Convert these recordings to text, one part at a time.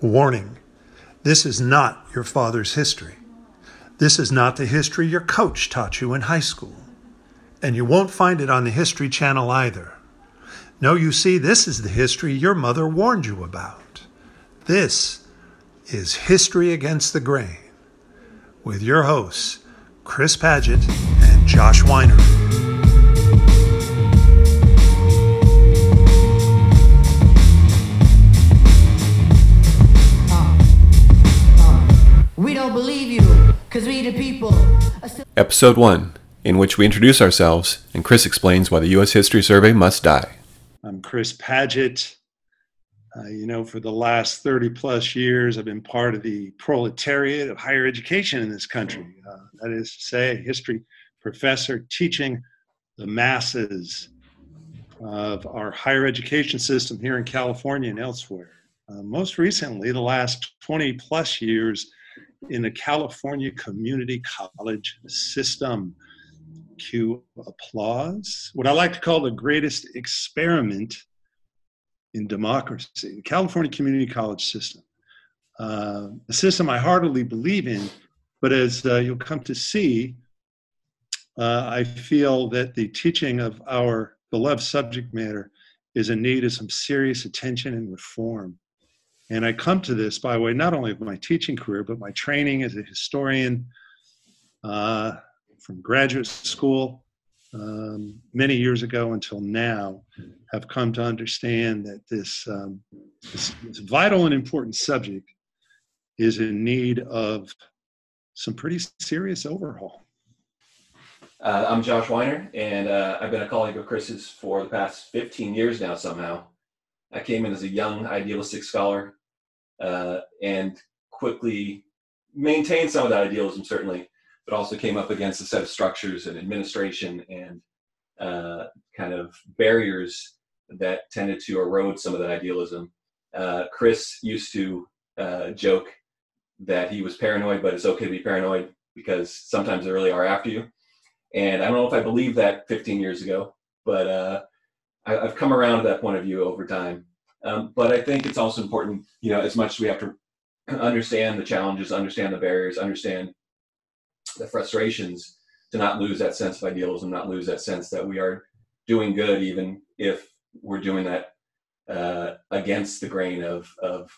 Warning this is not your father's history. This is not the history your coach taught you in high school. And you won't find it on the History Channel either. No, you see, this is the history your mother warned you about. This is History Against the Grain with your hosts, Chris Padgett and Josh Weiner. Episode 1, in which we introduce ourselves and Chris explains why the U.S. History Survey must die. I'm Chris Padgett. Uh, you know, for the last 30 plus years, I've been part of the proletariat of higher education in this country. Uh, that is to say, a history professor teaching the masses of our higher education system here in California and elsewhere. Uh, most recently, the last 20 plus years, in the California Community College system. Cue applause. What I like to call the greatest experiment in democracy, the California Community College system. Uh, a system I heartily believe in, but as uh, you'll come to see, uh, I feel that the teaching of our beloved subject matter is in need of some serious attention and reform. And I come to this by the way not only of my teaching career, but my training as a historian uh, from graduate school um, many years ago until now, have come to understand that this, um, this, this vital and important subject is in need of some pretty serious overhaul. Uh, I'm Josh Weiner, and uh, I've been a colleague of Chris's for the past 15 years now, somehow. I came in as a young idealistic scholar uh, and quickly maintained some of that idealism, certainly, but also came up against a set of structures and administration and uh, kind of barriers that tended to erode some of that idealism. Uh, Chris used to uh, joke that he was paranoid, but it's okay to be paranoid because sometimes they really are after you. And I don't know if I believed that 15 years ago, but uh, I, have come around to that point of view over time. Um, but I think it's also important, you know, as much as we have to understand the challenges, understand the barriers, understand the frustrations, to not lose that sense of idealism, not lose that sense that we are doing good, even if we're doing that uh, against the grain of of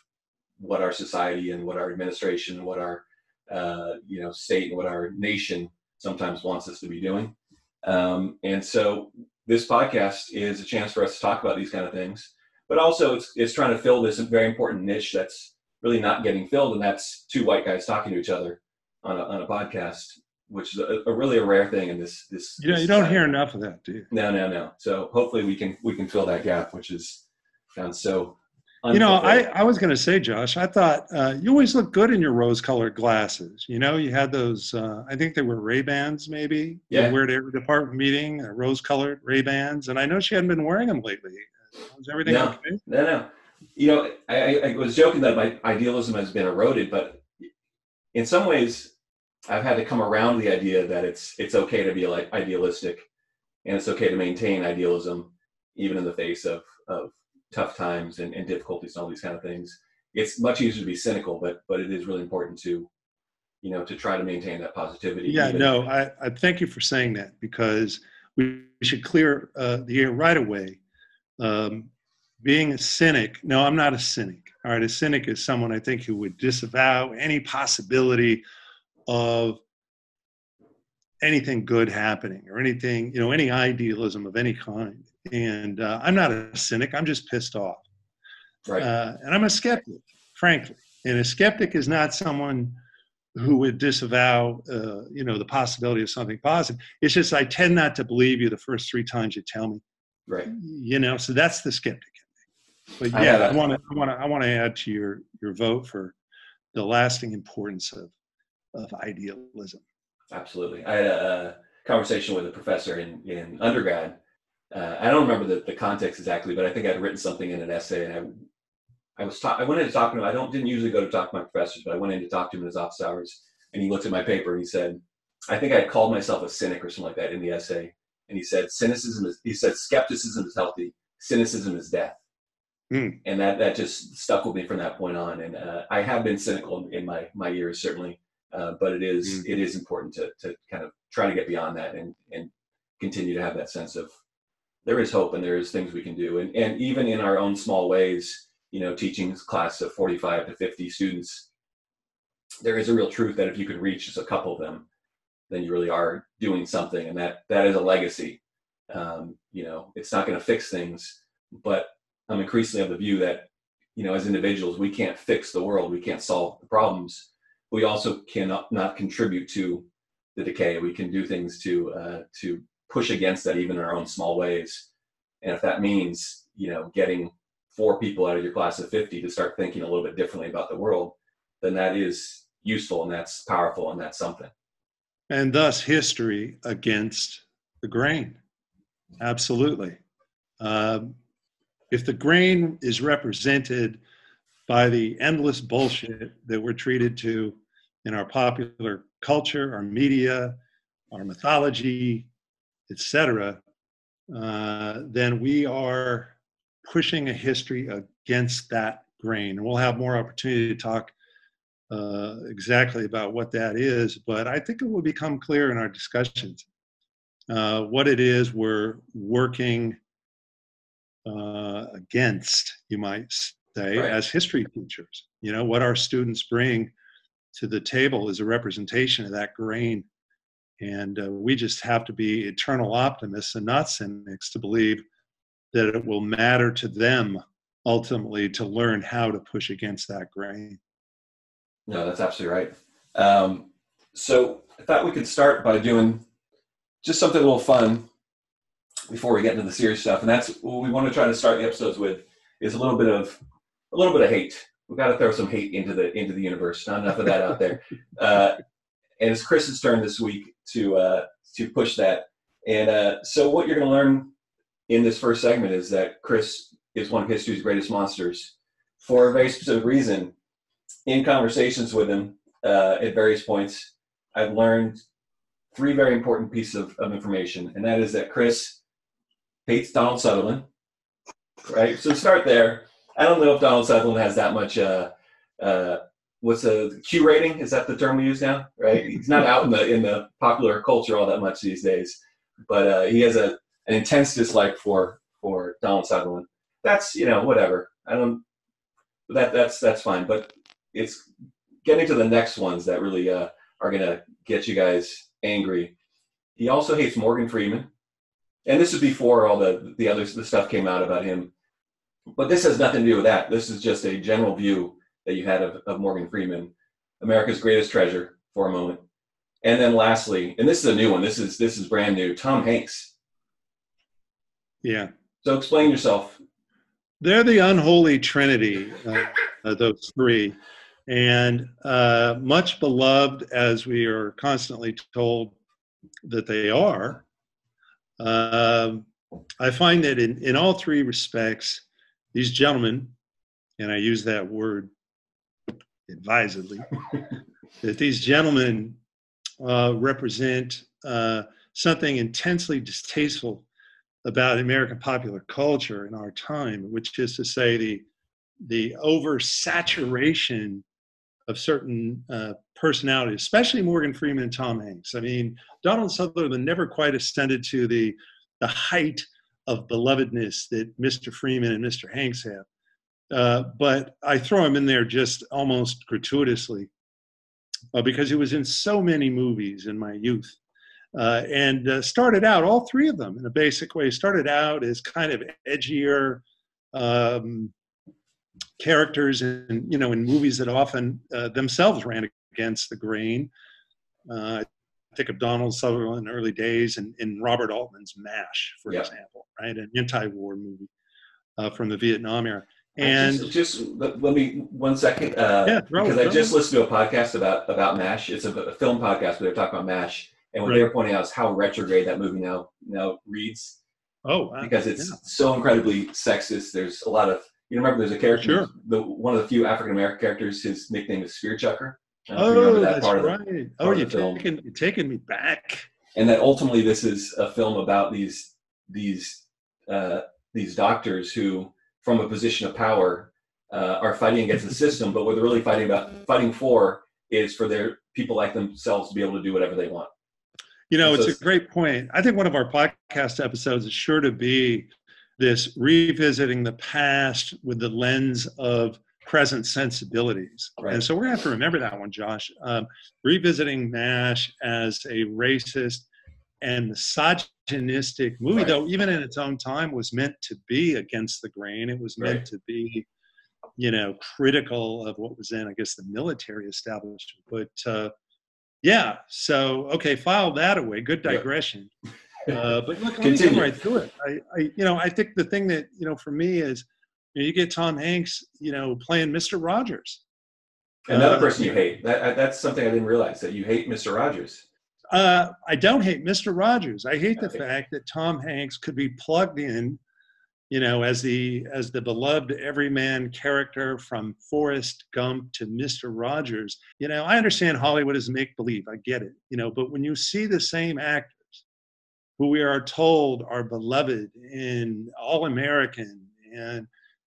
what our society and what our administration and what our uh, you know state and what our nation sometimes wants us to be doing. Um, and so this podcast is a chance for us to talk about these kind of things but also it's it's trying to fill this very important niche that's really not getting filled, and that's two white guys talking to each other on a, on a podcast, which is a, a really a rare thing in this this. Yeah, this you don't hear enough of that, do you? No, no, no. So hopefully we can we can fill that gap, which is found so. You know, I, I was going to say, Josh, I thought uh, you always look good in your rose-colored glasses. You know, you had those. Uh, I think they were Ray Bans, maybe. Yeah. You wear at every department meeting, uh, rose-colored Ray Bans, and I know she hadn't been wearing them lately. Is everything no, okay? No, no. You know, I, I was joking that my idealism has been eroded, but in some ways, I've had to come around the idea that it's it's okay to be like idealistic, and it's okay to maintain idealism even in the face of of tough times and, and difficulties and all these kind of things. It's much easier to be cynical, but but it is really important to you know to try to maintain that positivity. Yeah, no, I, I thank you for saying that because we should clear uh, the air right away um, being a cynic, no, I'm not a cynic. All right, a cynic is someone I think who would disavow any possibility of anything good happening or anything, you know, any idealism of any kind. And uh, I'm not a cynic, I'm just pissed off. Right. Uh, and I'm a skeptic, frankly. And a skeptic is not someone who would disavow, uh, you know, the possibility of something positive. It's just I tend not to believe you the first three times you tell me. Right. You know, so that's the skeptic. But yeah, I want to, I want to, I want to add to your your vote for the lasting importance of of idealism. Absolutely. I had a, conversation with a professor in in undergrad. Uh, I don't remember the, the context exactly, but I think I'd written something in an essay, and I I was ta- I went in to talk to him. I don't didn't usually go to talk to my professors, but I went in to talk to him in his office hours, and he looked at my paper and he said, I think I called myself a cynic or something like that in the essay, and he said cynicism is he said skepticism is healthy cynicism is death Hmm. and that that just stuck with me from that point on. And uh, I have been cynical in my my years certainly, uh, but it is Mm. it is important to to kind of try to get beyond that and and continue to have that sense of there is hope and there is things we can do. And and even in our own small ways, you know, teaching a class of 45 to 50 students, there is a real truth that if you could reach just a couple of them, then you really are doing something, and that that is a legacy. Um, you know, it's not going to fix things, but I'm increasingly of the view that you know, as individuals, we can't fix the world, we can't solve the problems. We also cannot not contribute to the decay. We can do things to uh, to push against that, even in our own small ways. And if that means you know getting four people out of your class of 50 to start thinking a little bit differently about the world, then that is useful and that's powerful and that's something. And thus history against the grain. Absolutely. Um, if the grain is represented by the endless bullshit that we're treated to in our popular culture, our media, our mythology, etc., uh, then we are pushing a history against that grain. And we'll have more opportunity to talk uh, exactly about what that is, but I think it will become clear in our discussions uh, what it is we're working uh, against, you might say, Right. as history teachers. You know, what our students bring to the table is a representation of that grain. And uh, we just have to be eternal optimists and not cynics to believe that it will matter to them ultimately to learn how to push against that grain. No, that's absolutely right. Um, so I thought we could start by doing just something a little fun before we get into the serious stuff, and that's what we want to try to start the episodes with is a little bit of a little bit of hate. We've got to throw some hate into the into the universe. Not enough of that out there. Uh, and it's Chris's turn this week to uh, to push that. And uh, so what you're going to learn in this first segment is that Chris is one of history's greatest monsters for a very specific reason in conversations with him uh, at various points, I've learned three very important pieces of, of information, and that is that Chris hates Donald Sutherland. Right. So start there. I don't know if Donald Sutherland has that much. Uh, uh, what's the Q rating? Is that the term we use now? Right. He's not out in the in the popular culture all that much these days, but uh, he has a an intense dislike for for Donald Sutherland. That's you know whatever. I don't. That that's that's fine. But it's getting to the next ones that really uh, are going to get you guys angry. He also hates Morgan Freeman, and this is before all the the other the stuff came out about him. But this has nothing to do with that. This is just a general view that you had of, of Morgan Freeman, America's greatest treasure, for a moment. And then lastly, and this is a new one. This is this is brand new. Tom Hanks. Yeah. So explain yourself. They're the unholy trinity, uh, those three. And uh, much beloved, as we are constantly told that they are, um I find that in, in all three respects, these gentlemen, and I use that word advisedly, that these gentlemen uh, represent uh, something intensely distasteful about American popular culture in our time, which is to say the the oversaturation of certain uh, personalities, especially Morgan Freeman and Tom Hanks. I mean, Donald Sutherland never quite ascended to the the height of belovedness that Mr. Freeman and Mr. Hanks have. Uh, but I throw him in there just almost gratuitously uh, because he was in so many movies in my youth. Uh, and uh, started out, all three of them in a basic way, started out as kind of edgier um, characters and, you know, in movies that often uh, themselves ran against the grain. Uh, I think of Donald Sutherland in early days and in Robert Altman's MASH, for Yeah. example, right? An anti-war movie uh, from the Vietnam era. And just, just let, me one second, uh, Yeah, throw it, because I just listened to a podcast about about Mash. It's a, a film podcast, where they're talking about Mash, and what they were pointing out is how retrograde that movie now now reads oh, wow. because it's Yeah. so incredibly sexist. There's a lot of you remember there's a character, Sure. the one of the few African American characters. His nickname is Spear Chucker. I don't know if you Oh, that that's part of the- right. Oh, you're taking, you're taking me back. and that ultimately this is a film about these these uh, these doctors who from a position of power uh, are fighting against the system, but what they're really fighting about, fighting for, is for their people like themselves to be able to do whatever they want. You know, So it's a great point. I think one of our podcast episodes is sure to be this revisiting the past with the lens of present sensibilities. Right. And so we're going to have to remember that one, Josh. Um, revisiting MASH as a racist and misogynistic movie, Right. though, even in its own time, was meant to be against the grain. It was meant Right. to be, you know, critical of what was in, I guess, the military establishment. But uh, yeah, so okay, file that away. Good Yeah. Uh, but look, let me Continue. come right through it. I, I, you know, I think the thing that you know for me is, you, know, you get Tom Hanks, you know, playing Mr. Rogers. Another Uh, person you hate. That, that's something I didn't realize that you hate Mr. Rogers. Uh, I don't hate Mr. Rogers. I hate the Okay. fact that Tom Hanks could be plugged in, you know, as the as the beloved everyman character from Forrest Gump to Mr. Rogers. You know, I understand Hollywood is make believe. I get it. You know, but when you see the same actors who we are told are beloved and all American and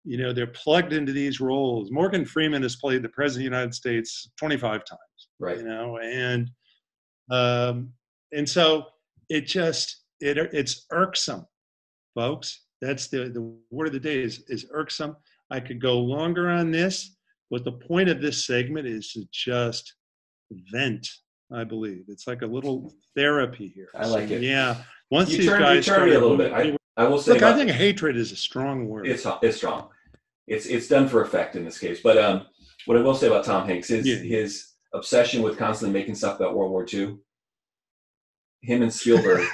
you know they're plugged into these roles. Morgan Freeman has played the president of the United States 25 times Right. you know and um and so it just it it's irksome folks that's the the word of the day is is irksome i could go longer on this but the point of this segment is to just vent i believe it's like a little therapy here I like So, it. yeah once You these you guys turned me a little bit. moving- I will say look i think hatred is a strong word it's it's strong. It's it's done for effect in this case. But um, what I will say about Tom Hanks is Yeah. his obsession with constantly making stuff about World War II. Him and Spielberg,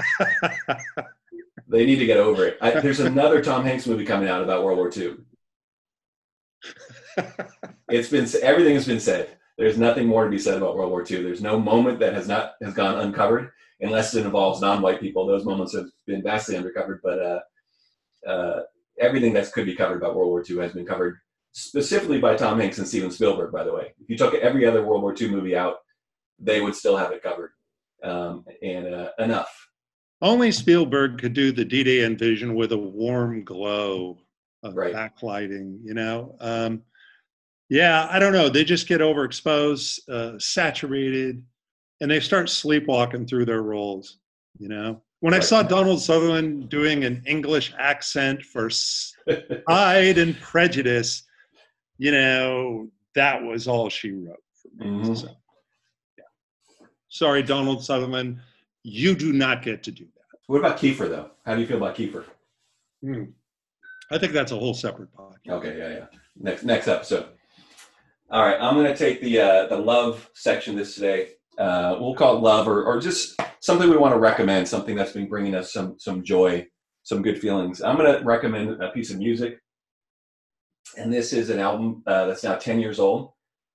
they need to get over it. I, there's another Tom Hanks movie coming out about World War II. It's been everything has been said. There's nothing more to be said about World War II. There's no moment that has not has gone uncovered, unless it involves non-white people. Those moments have been vastly undercovered. But uh, uh, everything that could be covered about World War II has been covered specifically by Tom Hanks and Steven Spielberg. By the way, if you took every other World War II movie out, they would still have it covered. Um, and uh, enough. Only Spielberg could do the D-Day invasion with a warm glow of Right. backlighting. You know, um, yeah, I don't know. They just get overexposed, uh, saturated, and they start sleepwalking through their roles. You know, when I saw Donald Sutherland doing an English accent for Pride and Prejudice, you know, that was all she wrote for me. Mhm. So, yeah. Sorry, Donald Sutherland, you do not get to do that. What about Kiefer though? How do you feel about Kiefer? Hmm. I think that's a whole separate podcast. Okay, yeah, yeah. Next next episode. All right, I'm going to take the uh, the love section this today. Uh, we'll call it love, or or just something we want to recommend, something that's been bringing us some some joy, some good feelings. I'm going to recommend a piece of music, and this is an album uh, that's now 10 years old.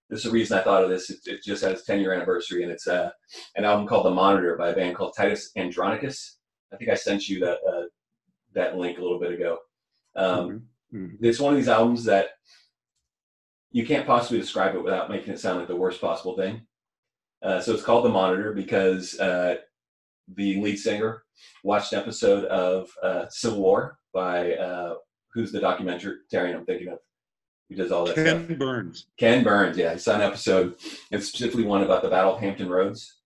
This is the reason I thought of this. It, it just had its 10 year anniversary, and it's uh, an album called The Monitor by a band called Titus Andronicus. I think I sent you that uh, that link a little bit ago. Um, Mhm. it's one of these albums that you can't possibly describe it without making it sound like the worst possible thing. Uh, so it's called The Monitor because uh, the lead singer watched an episode of uh, Civil War by uh, who's the documentarian I'm thinking of who does all that stuff. Ken Burns. Ken Burns, yeah, he saw an episode, and specifically one about the Battle of Hampton Roads,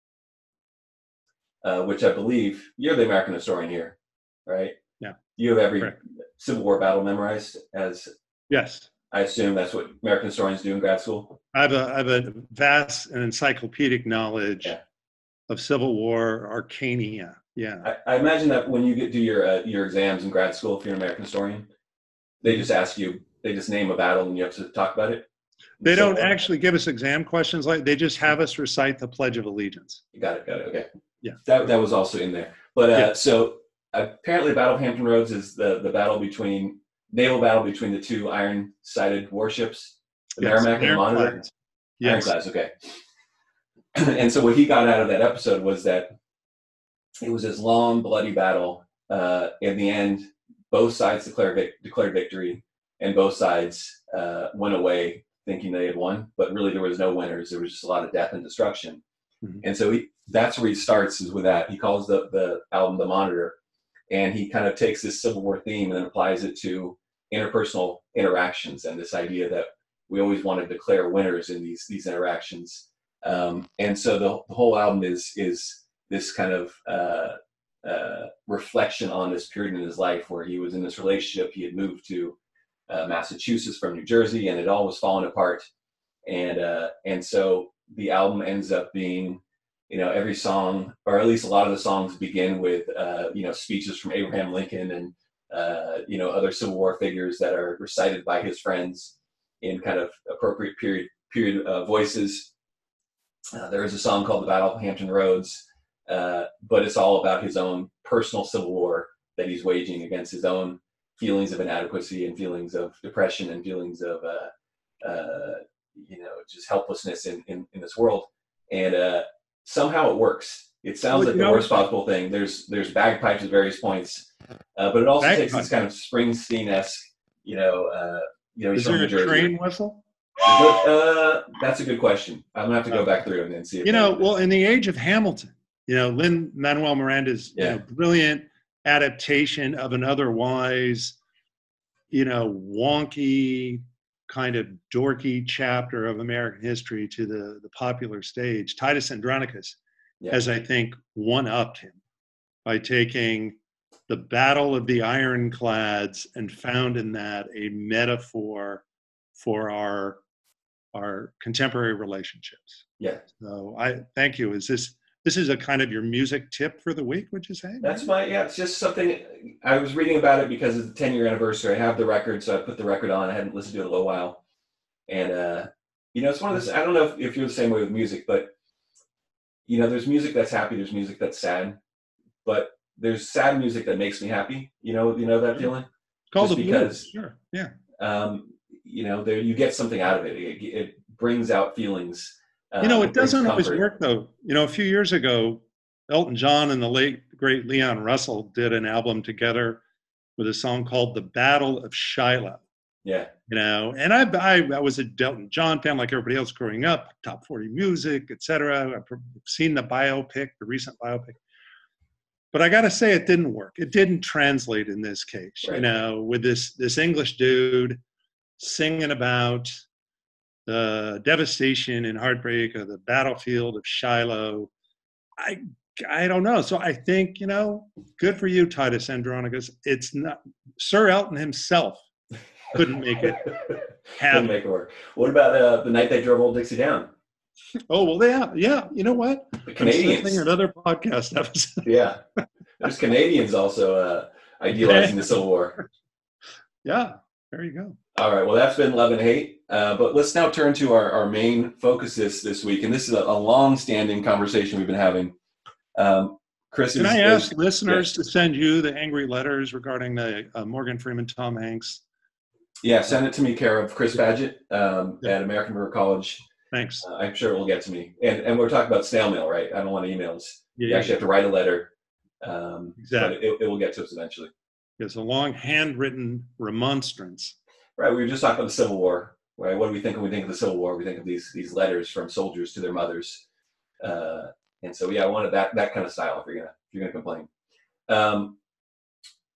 uh, which I believe you're the American historian here, right? Yeah. You have every Correct. Civil War battle memorized, as Yes. I assume that's what American historians do in grad school. I have a, I have a vast and encyclopedic knowledge Yeah. of Civil War arcania. Yeah. I, I imagine that when you get do your uh, your exams in grad school, if you're an American historian, they just ask you, they just name a battle, and you have to talk about it. They don't actually give us exam questions like they just have us recite the Pledge of Allegiance. Got it. Got it. Okay. Yeah. That that was also in there. But uh, Yeah. so apparently, Battle of Hampton Roads is the the battle between naval battle between the two iron-sided warships, the Yes, Merrimack and the Monitor. ironclads. Yes. Ironclads. Okay. and so what he got out of that episode was that it was this long, bloody battle. Uh, in the end, both sides declared vic- declared victory, and both sides uh, went away thinking they had won. But really, there was no winners. There was just a lot of death and destruction. Mhm. And so he, that's where he starts is with that. He calls the the album "The Monitor," and he kind of takes this Civil War theme and then applies it to interpersonal interactions and this idea that we always want to declare winners in these these interactions. Um, and so the, the, whole album is is this kind of uh, uh, reflection on this period in his life where he was in this relationship. He had moved to uh, Massachusetts from New Jersey, and it all was falling apart. And uh, and so the album ends up being, you know, every song, or at least a lot of the songs, begin with uh, you know speeches from Abraham Lincoln and uh, you know other Civil War figures that are recited by his friends in kind of appropriate period period uh, voices. Uh, there is a song called "The Battle of Hampton Roads," uh, but it's all about his own personal civil war that he's waging against his own feelings of inadequacy and feelings of depression and feelings of uh, uh, you know just helplessness in, in, in this world. And somehow it works. It sounds like the worst possible thing. There's there's bagpipes at various points, but it also takes this kind of Springsteen esque, you know you know, is there a train whistle? Uh, that's a good question. I'm gonna have to go back through and see. you know, well, in the age of Hamilton, you know, Lin Manuel Miranda's yeah. you know, brilliant adaptation of an otherwise, you know, wonky, kind of dorky chapter of American history to the the popular stage. Titus Andronicus yeah. has, I think, one upped him by taking the battle of the ironclads and found in that a metaphor for our our contemporary relationships. Yeah. So I thank you. Is this this is a kind of your music tip for the week? Would you say? That's my yeah. It's just something I was reading about it because of the 10 year anniversary. I have the record, so I put the record on. I hadn't listened to it in a little while, and uh, you know, it's one of those. I don't know if, if you're the same way with music, but you know, there's music that's happy. There's music that's sad, but there's sad music that makes me happy. You know, you know that feeling. Call the because, blues. Sure. Yeah. Um, you know, there you get something out of it. It, it brings out feelings. Uh, you know, it, doesn't always work though. You know, a few years ago, Elton John and the late great Leon Russell did an album together with a song called "The Battle of Shiloh." Yeah. You know, and I, I, I was a Elton John fan like everybody else growing up, top 40 music, etc. I've seen the biopic, the recent biopic. But I got to say, it didn't work. It didn't translate in this case. Right. You know, with this this English dude singing about the devastation and heartbreak of the battlefield of Shiloh. I I don't know. So I think you know, good for you, Titus Andronicus. It's not Sir Elton himself couldn't make it. couldn't make it work. What about uh, the night they drove Old Dixie down? Oh well, yeah, yeah. You know what? The Canadians. Another podcast episode. yeah, there's Canadians also uh, idealizing the Civil War. Yeah, there you go. All right. Well, that's been love and hate. Uh, but let's now turn to our, our main focus this this week, and this is a, a long-standing conversation we've been having. Um, Chris, can is, I ask is, listeners to send you the angry letters regarding the uh, Morgan Freeman, Tom Hanks? Yeah, send it to me, care of Chris Padgett um, yeah. at American River College. Thanks. Uh, I'm sure it will get to me. And and we're talking about snail mail, right? I don't want emails. Yeah, you actually have to write a letter. Um, exactly. It, it, will get to us eventually. It's a long handwritten remonstrance. Right. We were just talking about the Civil War. Right. What do we think when we think of the Civil War? We think of these these letters from soldiers to their mothers. Uh, and so yeah, I wanted that that kind of style. If you're gonna if you're gonna complain. Um,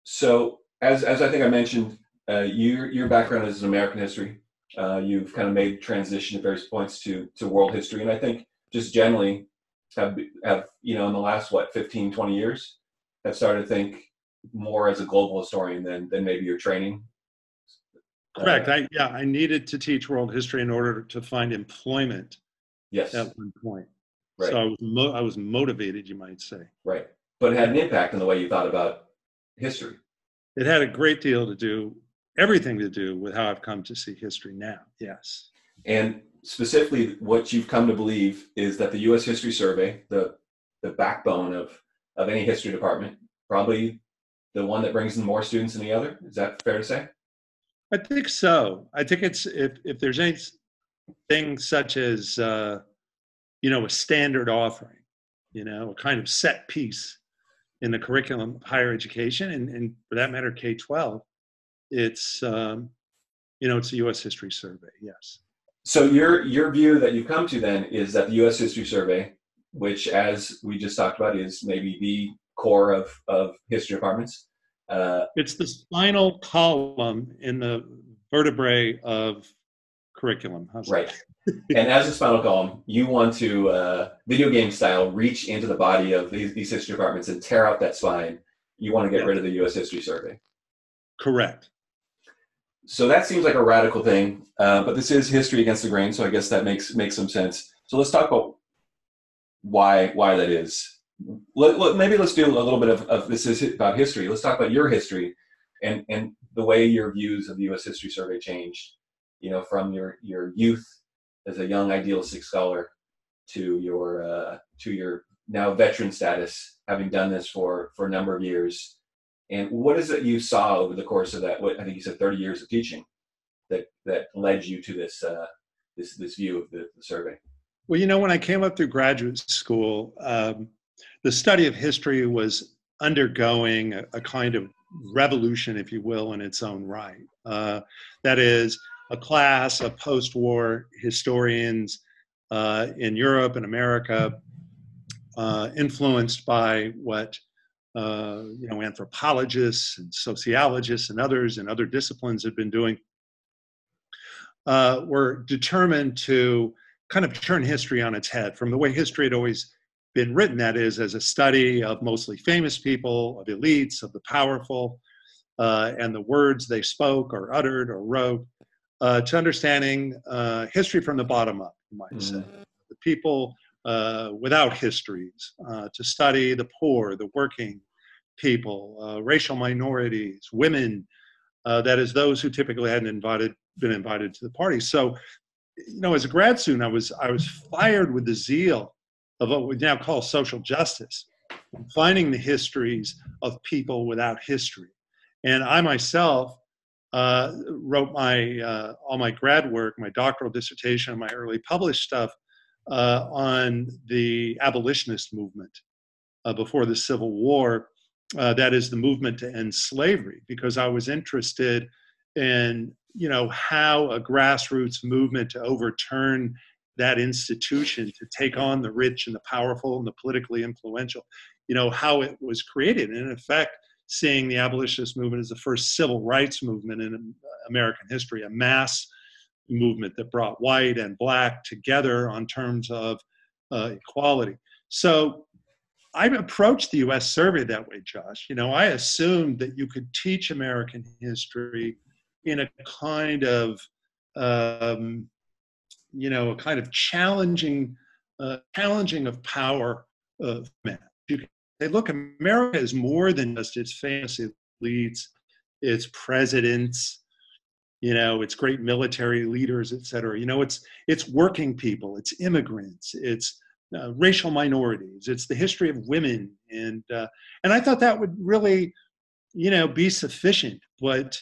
so as as I think I mentioned, uh, your your background is in American history. Uh, you've kind of made transition at various points to to world history, and I think just generally have have you know in the last what 15, 20 years have started to think more as a global historian than than maybe your training. Correct. Uh, I yeah, I needed to teach world history in order to find employment. Yes. At one point. Right. So I was mo- I was motivated, you might say. Right. But it had an impact on the way you thought about history. It had a great deal to do everything to do with how I've come to see history now. Yes. And specifically, what you've come to believe is that the U.S. History Survey, the the backbone of of any history department, probably the one that brings in more students than the other. Is that fair to say? I think so. I think it's if if there's anything such as uh, you know a standard offering, you know, a kind of set piece in the curriculum of higher education, and, and for that matter, K twelve it's um, you know it's a U.S. history survey. Yes. So your your view that you've come to then is that the U.S. history survey, which as we just talked about is maybe the core of of history departments, Uh, it's the spinal column in the vertebrae of curriculum. How's right. and as a spinal column, you want to, uh, video game style, reach into the body of these, these history departments and tear out that spine. You want to get yeah. rid of the U.S. History Survey. Correct. So that seems like a radical thing, uh, but this is history against the grain, so I guess that makes makes some sense. So let's talk about why why that is. Let, let, maybe let's do a little bit of, of this is about history. Let's talk about your history and and the way your views of the U.S. History Survey changed. You know, from your your youth as a young idealistic scholar to your uh, to your now veteran status, having done this for for a number of years. And what is it you saw over the course of that? What I think you said, thirty years of teaching, that that led you to this uh, this this view of the, the survey. Well, you know, when I came up through graduate school, um, the study of history was undergoing a, a, kind of revolution, if you will, in its own right. Uh, that is, a class of post war historians uh, in Europe and America, uh, influenced by what uh, you know anthropologists and sociologists and others and other disciplines have been doing, uh, were determined to kind of turn history on its head from the way history had always been written, that is, as a study of mostly famous people, of elites, of the powerful, uh, and the words they spoke or uttered or wrote, uh, to understanding uh, history from the bottom up, you might mm-hmm. say. The people uh, without histories, uh, to study the poor, the working people, uh, racial minorities, women, that is, those who typically hadn't invited, been invited to the party. So, you know, as a grad student, I was, I was fired with the zeal of what we now call social justice, finding the histories of people without history. And I myself uh, wrote my uh, all my grad work, my doctoral dissertation, my early published stuff uh, on the abolitionist movement uh, before the Civil War. Uh, that is the movement to end slavery, because I was interested in you know how a grassroots movement to overturn that institution to take on the rich and the powerful and the politically influential you know how it was created and in effect seeing the abolitionist movement as the first civil rights movement in American history, a mass movement that brought white and black together on terms of uh, equality. So I approached the US survey that way, Josh. You know, I assumed that you could teach American history in a kind of, um, you know, a kind of challenging, uh, challenging of power uh, You Hey, look, America is more than just its famous elites, its presidents, you know, its great military leaders, et cetera. You know, it's it's working people, it's immigrants, it's uh, racial minorities, it's the history of women, and uh, and I thought that would really, you know, be sufficient. But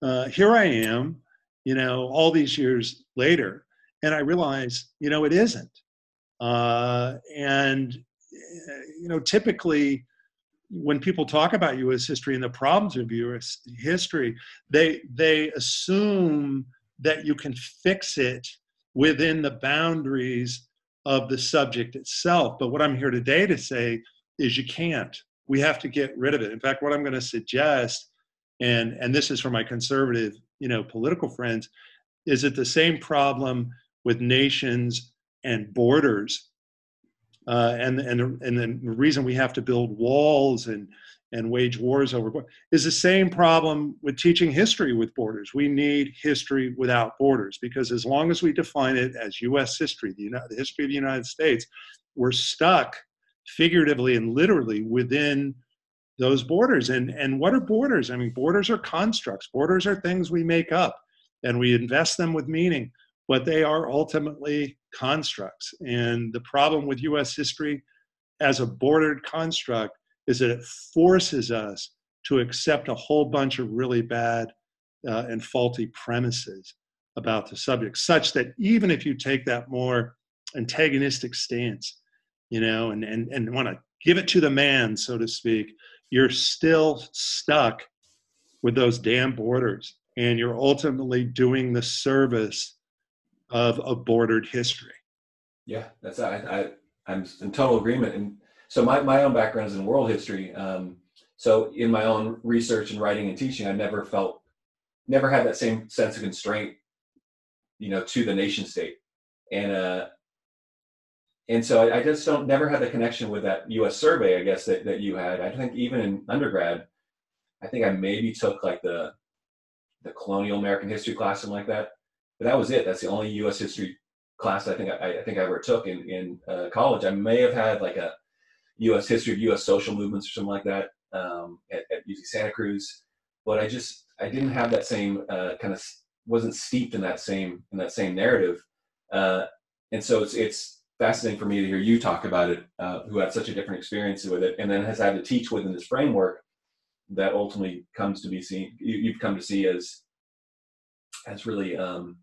uh, here I am, you know, all these years later, and I realize, you know, it isn't. Uh, and you know, typically when people talk about U.S. history and the problems of U.S. history, they they assume that you can fix it within the boundaries of the subject itself. But what I'm here today to say is you can't. We have to get rid of it. In fact, what I'm going to suggest, and and this is for my conservative, you know, political friends, is it the same problem with nations and borders uh, and and and the reason we have to build walls and and wage wars over is the same problem with teaching history with borders. We need history without borders because as long as we define it as U.S. history, the, United, the history of the United States, we're stuck figuratively and literally within those borders. And and what are borders? I mean, borders are constructs. Borders are things we make up, and we invest them with meaning but they are ultimately constructs. And the problem with US history as a bordered construct is that it forces us to accept a whole bunch of really bad uh, and faulty premises about the subject, such that even if you take that more antagonistic stance, you know, and, and, and want to give it to the man, so to speak, you're still stuck with those damn borders. And you're ultimately doing the service of a bordered history. Yeah, that's I, I I'm in total agreement. And so my, my own background is in world history. Um, so in my own research and writing and teaching, I never felt, never had that same sense of constraint, you know, to the nation state. And, uh, and so I, I just don't never had the connection with that U.S. survey, I guess that, that you had. I think even in undergrad, I think I maybe took like the the colonial American history class, something like that. But that was it. That's the only U.S. history class I think I, I think I ever took in in uh, college. I may have had like a U.S. history of U.S. social movements or something like that um, at, at UC Santa Cruz, but I just I didn't have that same uh, kind of wasn't steeped in that same in that same narrative, uh, and so it's it's fascinating for me to hear you talk about it, uh, who had such a different experience with it, and then has had to teach within this framework that ultimately comes to be seen you, have come to see as as really um,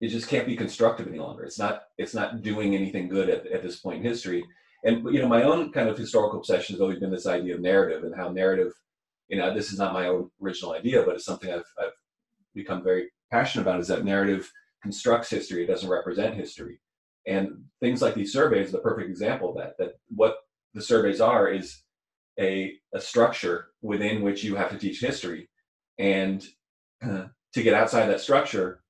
it just can't be constructive any longer. It's not it's not doing anything good at, at this point in history. And you know, my own kind of historical obsession has always been this idea of narrative and how narrative, you know, this is not my own original idea, but it's something I've, I've become very passionate about is that narrative constructs history, it doesn't represent history. And things like these surveys, are the perfect example of that, that what the surveys are is a, a structure within which you have to teach history. And uh, to get outside that structure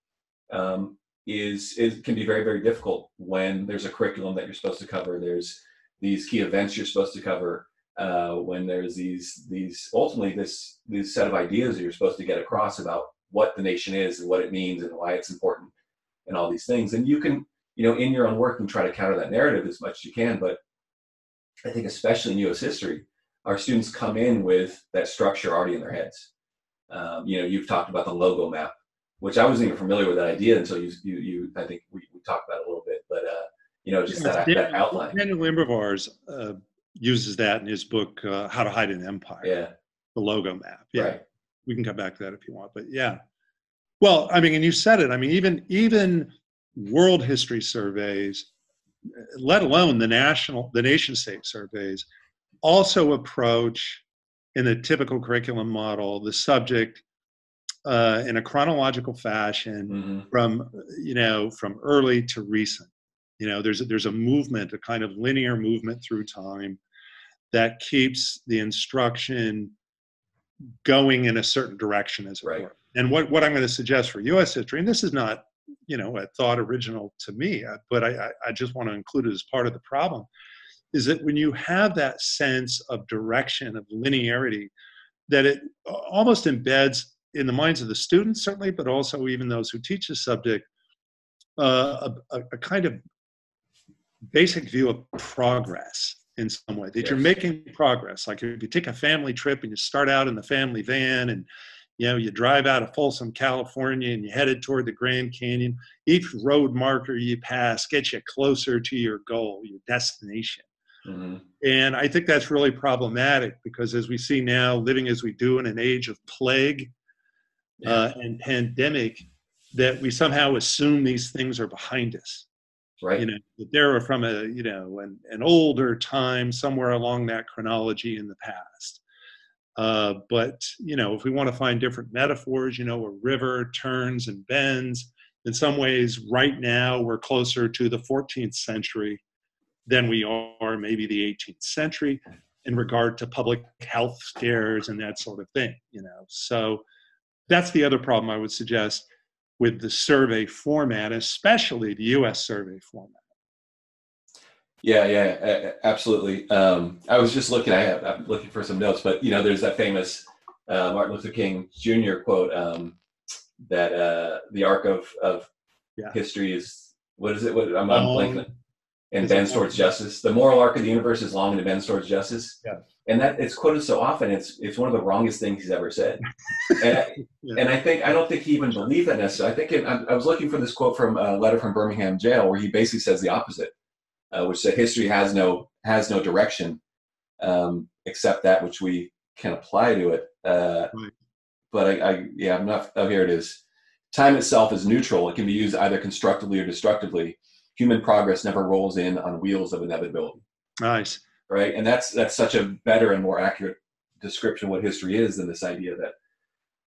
um, is, is can be very, very difficult when there's a curriculum that you're supposed to cover. There's these key events you're supposed to cover. Uh, when there's these these ultimately this this set of ideas that you're supposed to get across about what the nation is and what it means and why it's important and all these things. And you can you know in your own work and try to counter that narrative as much as you can. But I think especially in U.S. history, our students come in with that structure already in their heads. Um, you know, you've talked about the logo map, which I wasn't even familiar with that idea until you, you, you I think we, we talked about it a little bit, but, uh, you know, just that, that outline. Daniel Immerwahr uh, uses that in his book, uh, How to Hide an Empire. Yeah. The logo map. Yeah. Right. We can come back to that if you want, but yeah. Well, I mean, and you said it. I mean, even even world history surveys, let alone the national, the nation state surveys, also approach in the typical curriculum model the subject uh, in a chronological fashion mm-hmm. from you know from early to recent you know there's a, there's a movement a kind of linear movement through time that keeps the instruction going in a certain direction as it right. were and what, what i'm going to suggest for us history and this is not you know a thought original to me uh, but i, I just want to include it as part of the problem is that when you have that sense of direction, of linearity, that it almost embeds in the minds of the students, certainly, but also even those who teach the subject, uh, a, a, kind of basic view of progress in some way that yes. you're making progress like if you take a family trip and you start out in the family van and you know you drive out of folsom california and you headed toward the grand canyon each road marker you pass gets you closer to your goal your destination Mm-hmm. And I think that's really problematic because, as we see now, living as we do in an age of plague. Uh, and pandemic, that we somehow assume these things are behind us. Right. You know, that they're from a you know an, an older time somewhere along that chronology in the past. Uh, but you know, if we want to find different metaphors, you know, a river turns and bends. In some ways, right now we're closer to the 14th century than we are maybe the 18th century in regard to public health scares and that sort of thing you know so that's the other problem i would suggest with the survey format especially the us survey format yeah yeah absolutely um, i was just looking i have, i'm looking for some notes but you know there's that famous uh, martin luther king jr quote um, that uh, the arc of of yeah. history is what is it what i'm, um, blanking and bends towards justice. The moral arc of the universe is long and it bends towards justice. Yeah. And that it's quoted so often, it's it's one of the wrongest things he's ever said. and, I, yeah. and I think I don't think he even believed that necessarily. I think it, I, I, was looking for this quote from a letter from Birmingham jail where he basically says the opposite, uh, which said history has no has no direction um, except that which we can apply to it. Uh, right. But I, I yeah, I'm not. Oh, here it is. Time itself is neutral. It can be used either constructively or destructively human progress never rolls in on wheels of inevitability. Nice. Right. And that's that's such a better and more accurate description of what history is than this idea that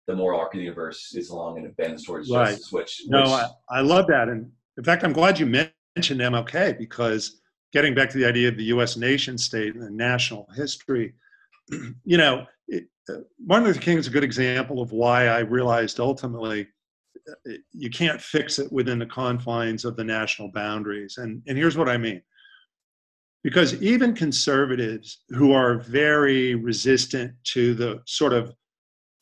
the moral arc of the universe is long and it bends towards right. justice. Which, no, I, I love that. And in fact, I'm glad you mentioned MLK because getting back to the idea of the U.S. nation state and the national history, you know, it, uh, Martin Luther King is a good example of why I realized ultimately uh, you can't fix it within the confines of the national boundaries. And, and here's what I mean. Because even conservatives who are very resistant to the sort of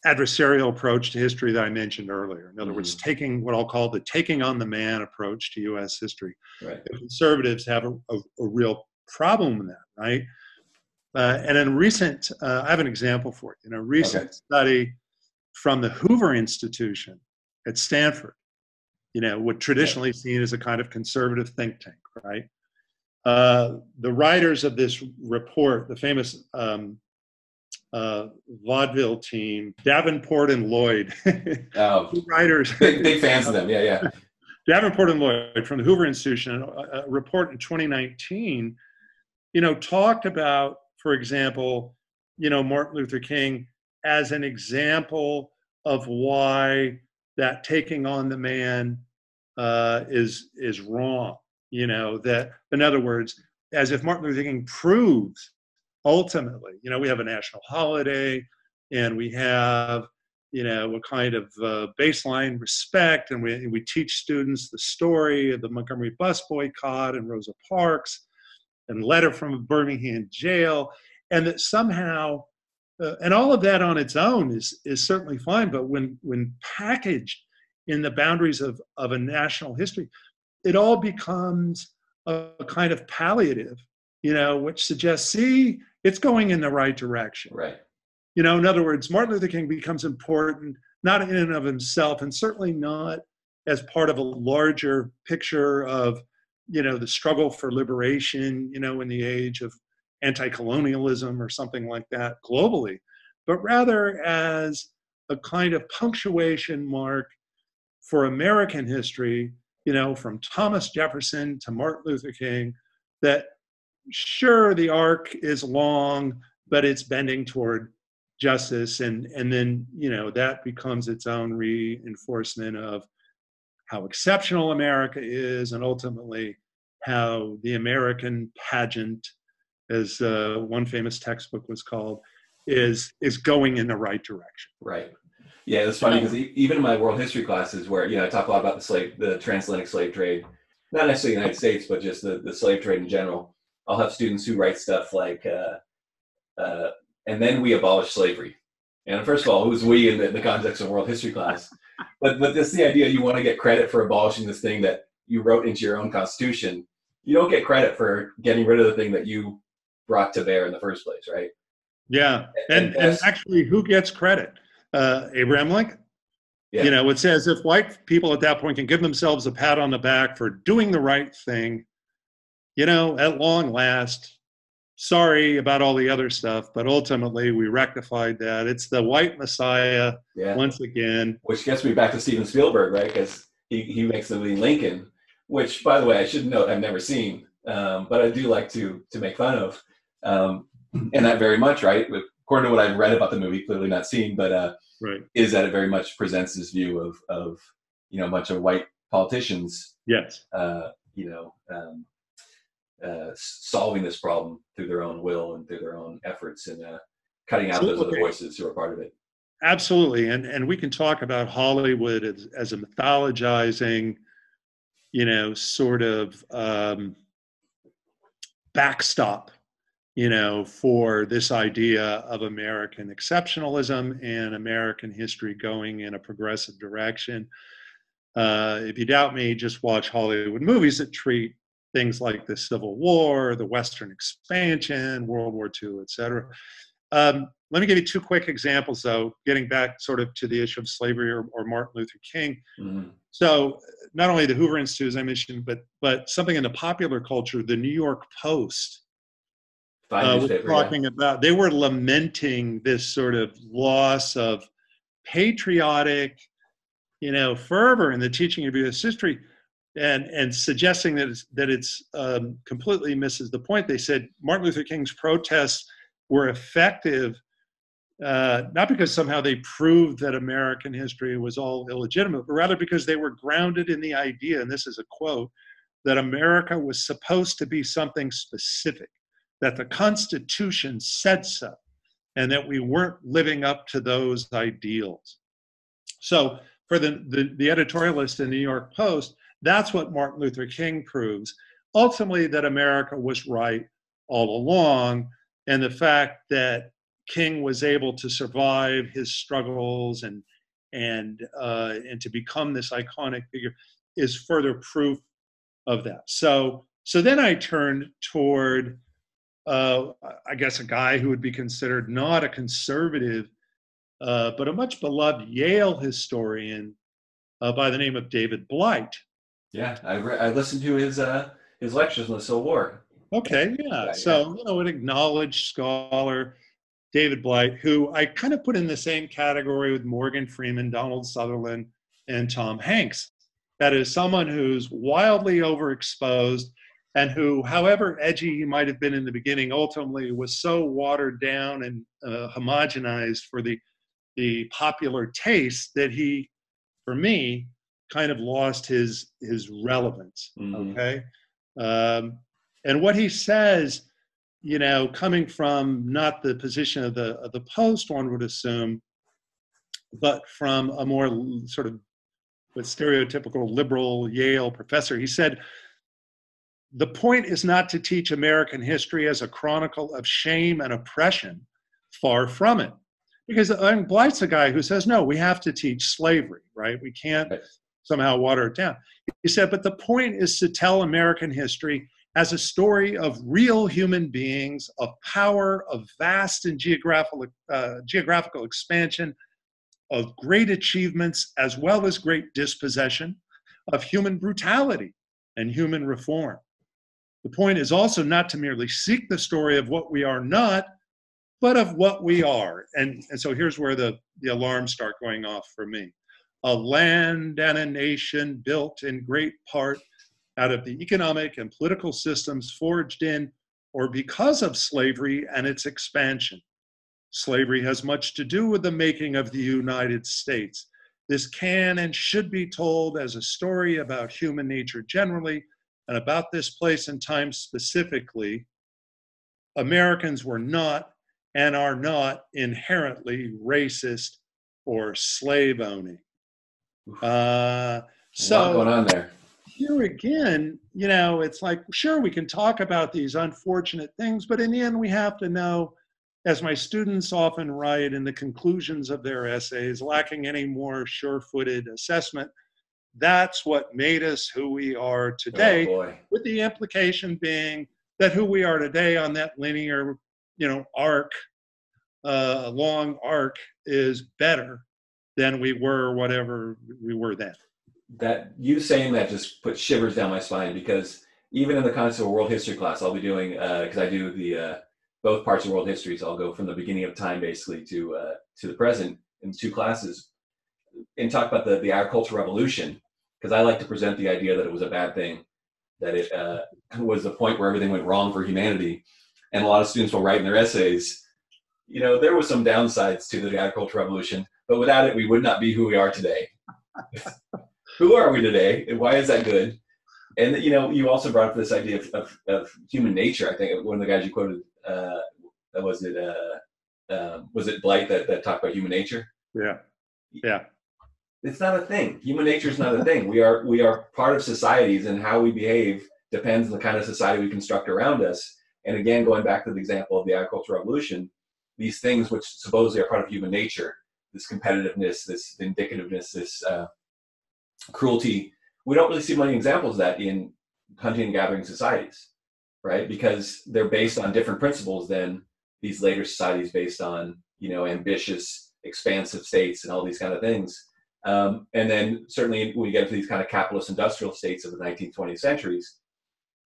adversarial approach to history that I mentioned earlier, in other mm-hmm. words, taking what I'll call the taking on the man approach to US history, right. the conservatives have a, a, a real problem with that, right? Uh, and in recent, uh, I have an example for you. In a recent okay. study from the Hoover Institution at Stanford, you know, what traditionally seen as a kind of conservative think tank, right? Uh, the writers of this report, the famous um, uh, vaudeville team, Davenport and Lloyd, oh, writers, big, big fans of them, yeah, yeah. Davenport and Lloyd from the Hoover Institution, a, a report in 2019, you know, talked about for example, you know, Martin Luther King as an example of why that taking on the man uh, is is wrong. You know that, in other words, as if Martin Luther King proves ultimately, you know, we have a national holiday and we have you know a kind of uh, baseline respect, and we we teach students the story of the Montgomery bus boycott and Rosa Parks and letter from Birmingham jail, and that somehow, uh, and all of that on its own is is certainly fine. But when when packaged in the boundaries of of a national history, it all becomes a, a kind of palliative, you know, which suggests, see, it's going in the right direction. Right. You know, in other words, Martin Luther King becomes important not in and of himself, and certainly not as part of a larger picture of you know the struggle for liberation you know in the age of anti-colonialism or something like that globally but rather as a kind of punctuation mark for american history you know from thomas jefferson to martin luther king that sure the arc is long but it's bending toward justice and and then you know that becomes its own reinforcement of how exceptional America is, and ultimately how the American pageant, as uh, one famous textbook was called, is is going in the right direction. Right. Yeah, it's funny because even in my world history classes, where you know I talk a lot about the slave, the transatlantic slave trade, not necessarily the United States, but just the, the slave trade in general. I'll have students who write stuff like, uh, uh, and then we abolished slavery. And first of all, who's we in the, the context of world history class? but but this the idea you want to get credit for abolishing this thing that you wrote into your own constitution. You don't get credit for getting rid of the thing that you brought to bear in the first place, right? Yeah, and and, and actually, who gets credit? Uh, Abraham Lincoln. Yeah. You know, it says if white people at that point can give themselves a pat on the back for doing the right thing, you know, at long last, sorry about all the other stuff, but ultimately we rectified that. It's the white messiah yeah. once again. Which gets me back to Steven Spielberg, right? Because he, he makes the movie Lincoln, which, by the way, I should note I've never seen, um, but I do like to to make fun of. Um, and that very much, right? According to what I've read about the movie, clearly not seen, but uh, right. is that it very much presents this view of of you know a bunch of white politicians. Yes. Uh, you know, um, uh, solving this problem through their own will and through their own efforts and uh, cutting out so, those other voices who are part of it. Absolutely, and and we can talk about Hollywood as, as a mythologizing, you know, sort of um, backstop, you know, for this idea of American exceptionalism and American history going in a progressive direction. Uh, if you doubt me, just watch Hollywood movies that treat things like the Civil War, the Western expansion, World War II, et cetera. Um, let me give you two quick examples, though, getting back sort of to the issue of slavery or, or Martin Luther King. Mm-hmm. So, not only the Hoover Institute, as I mentioned, but but something in the popular culture, the New York Post uh, was talking about. They were lamenting this sort of loss of patriotic, you know, fervor in the teaching of U.S. history and and suggesting that it's, that it's um, completely misses the point. They said Martin Luther King's protests were effective uh, not because somehow they proved that American history was all illegitimate, but rather because they were grounded in the idea, and this is a quote, that America was supposed to be something specific, that the Constitution said so, and that we weren't living up to those ideals. So, for the, the, the editorialist in the New York Post, that's what Martin Luther King proves. Ultimately, that America was right all along, and the fact that King was able to survive his struggles and and uh, and to become this iconic figure is further proof of that. So so then I turned toward uh, I guess a guy who would be considered not a conservative, uh, but a much beloved Yale historian uh, by the name of David Blight. Yeah, I, re- I listened to his uh, his lectures on the Civil War. Okay, yeah. So you know, an acknowledged scholar David Blight, who I kind of put in the same category with Morgan Freeman, Donald Sutherland, and Tom Hanks. That is someone who's wildly overexposed and who, however edgy he might have been in the beginning, ultimately was so watered down and uh, homogenized for the the popular taste that he, for me, kind of lost his his relevance. Mm-hmm. Okay, um, and what he says you know, coming from not the position of the of the post, one would assume, but from a more sort of with stereotypical liberal Yale professor, he said, the point is not to teach American history as a chronicle of shame and oppression. Far from it. Because I mean, Blight's a guy who says, no, we have to teach slavery, right? We can't somehow water it down. He said, but the point is to tell American history as a story of real human beings, of power, of vast and geographical, uh, geographical expansion, of great achievements, as well as great dispossession, of human brutality and human reform. The point is also not to merely seek the story of what we are not, but of what we are. And, and so here's where the, the alarms start going off for me. A land and a nation built in great part out of the economic and political systems forged in or because of slavery and its expansion. Slavery has much to do with the making of the United States. This can and should be told as a story about human nature generally and about this place and time specifically. Americans were not and are not inherently racist or slave owning. Uh, so, going on there here again, you know, it's like, sure, we can talk about these unfortunate things, but in the end, we have to know, as my students often write in the conclusions of their essays, lacking any more sure footed assessment, that's what made us who we are today, oh with the implication being that who we are today on that linear, you know, arc, uh, long arc is better than we were, whatever we were then. That you saying that just put shivers down my spine because even in the context of a world history class, I'll be doing because uh, I do the uh, both parts of world history, so I'll go from the beginning of time basically to uh, to the present in two classes, and talk about the the agricultural revolution because I like to present the idea that it was a bad thing, that it uh, was the point where everything went wrong for humanity, and a lot of students will write in their essays, you know, there was some downsides to the agricultural revolution, but without it, we would not be who we are today. who are we today and why is that good? And you know, you also brought up this idea of, of, of human nature. I think one of the guys you quoted uh, was it uh, uh, was it Blight that, that talked about human nature? Yeah, yeah. It's not a thing. Human nature is not a thing. We are we are part of societies, and how we behave depends on the kind of society we construct around us. And again, going back to the example of the agricultural revolution, these things which supposedly are part of human nature, this competitiveness, this vindictiveness, this uh, cruelty, we don't really see many examples of that in hunting and gathering societies, right? Because they're based on different principles than these later societies based on, you know, ambitious, expansive states and all these kind of things. Um, and then certainly when you get into these kind of capitalist industrial states of the 19th, 20th centuries,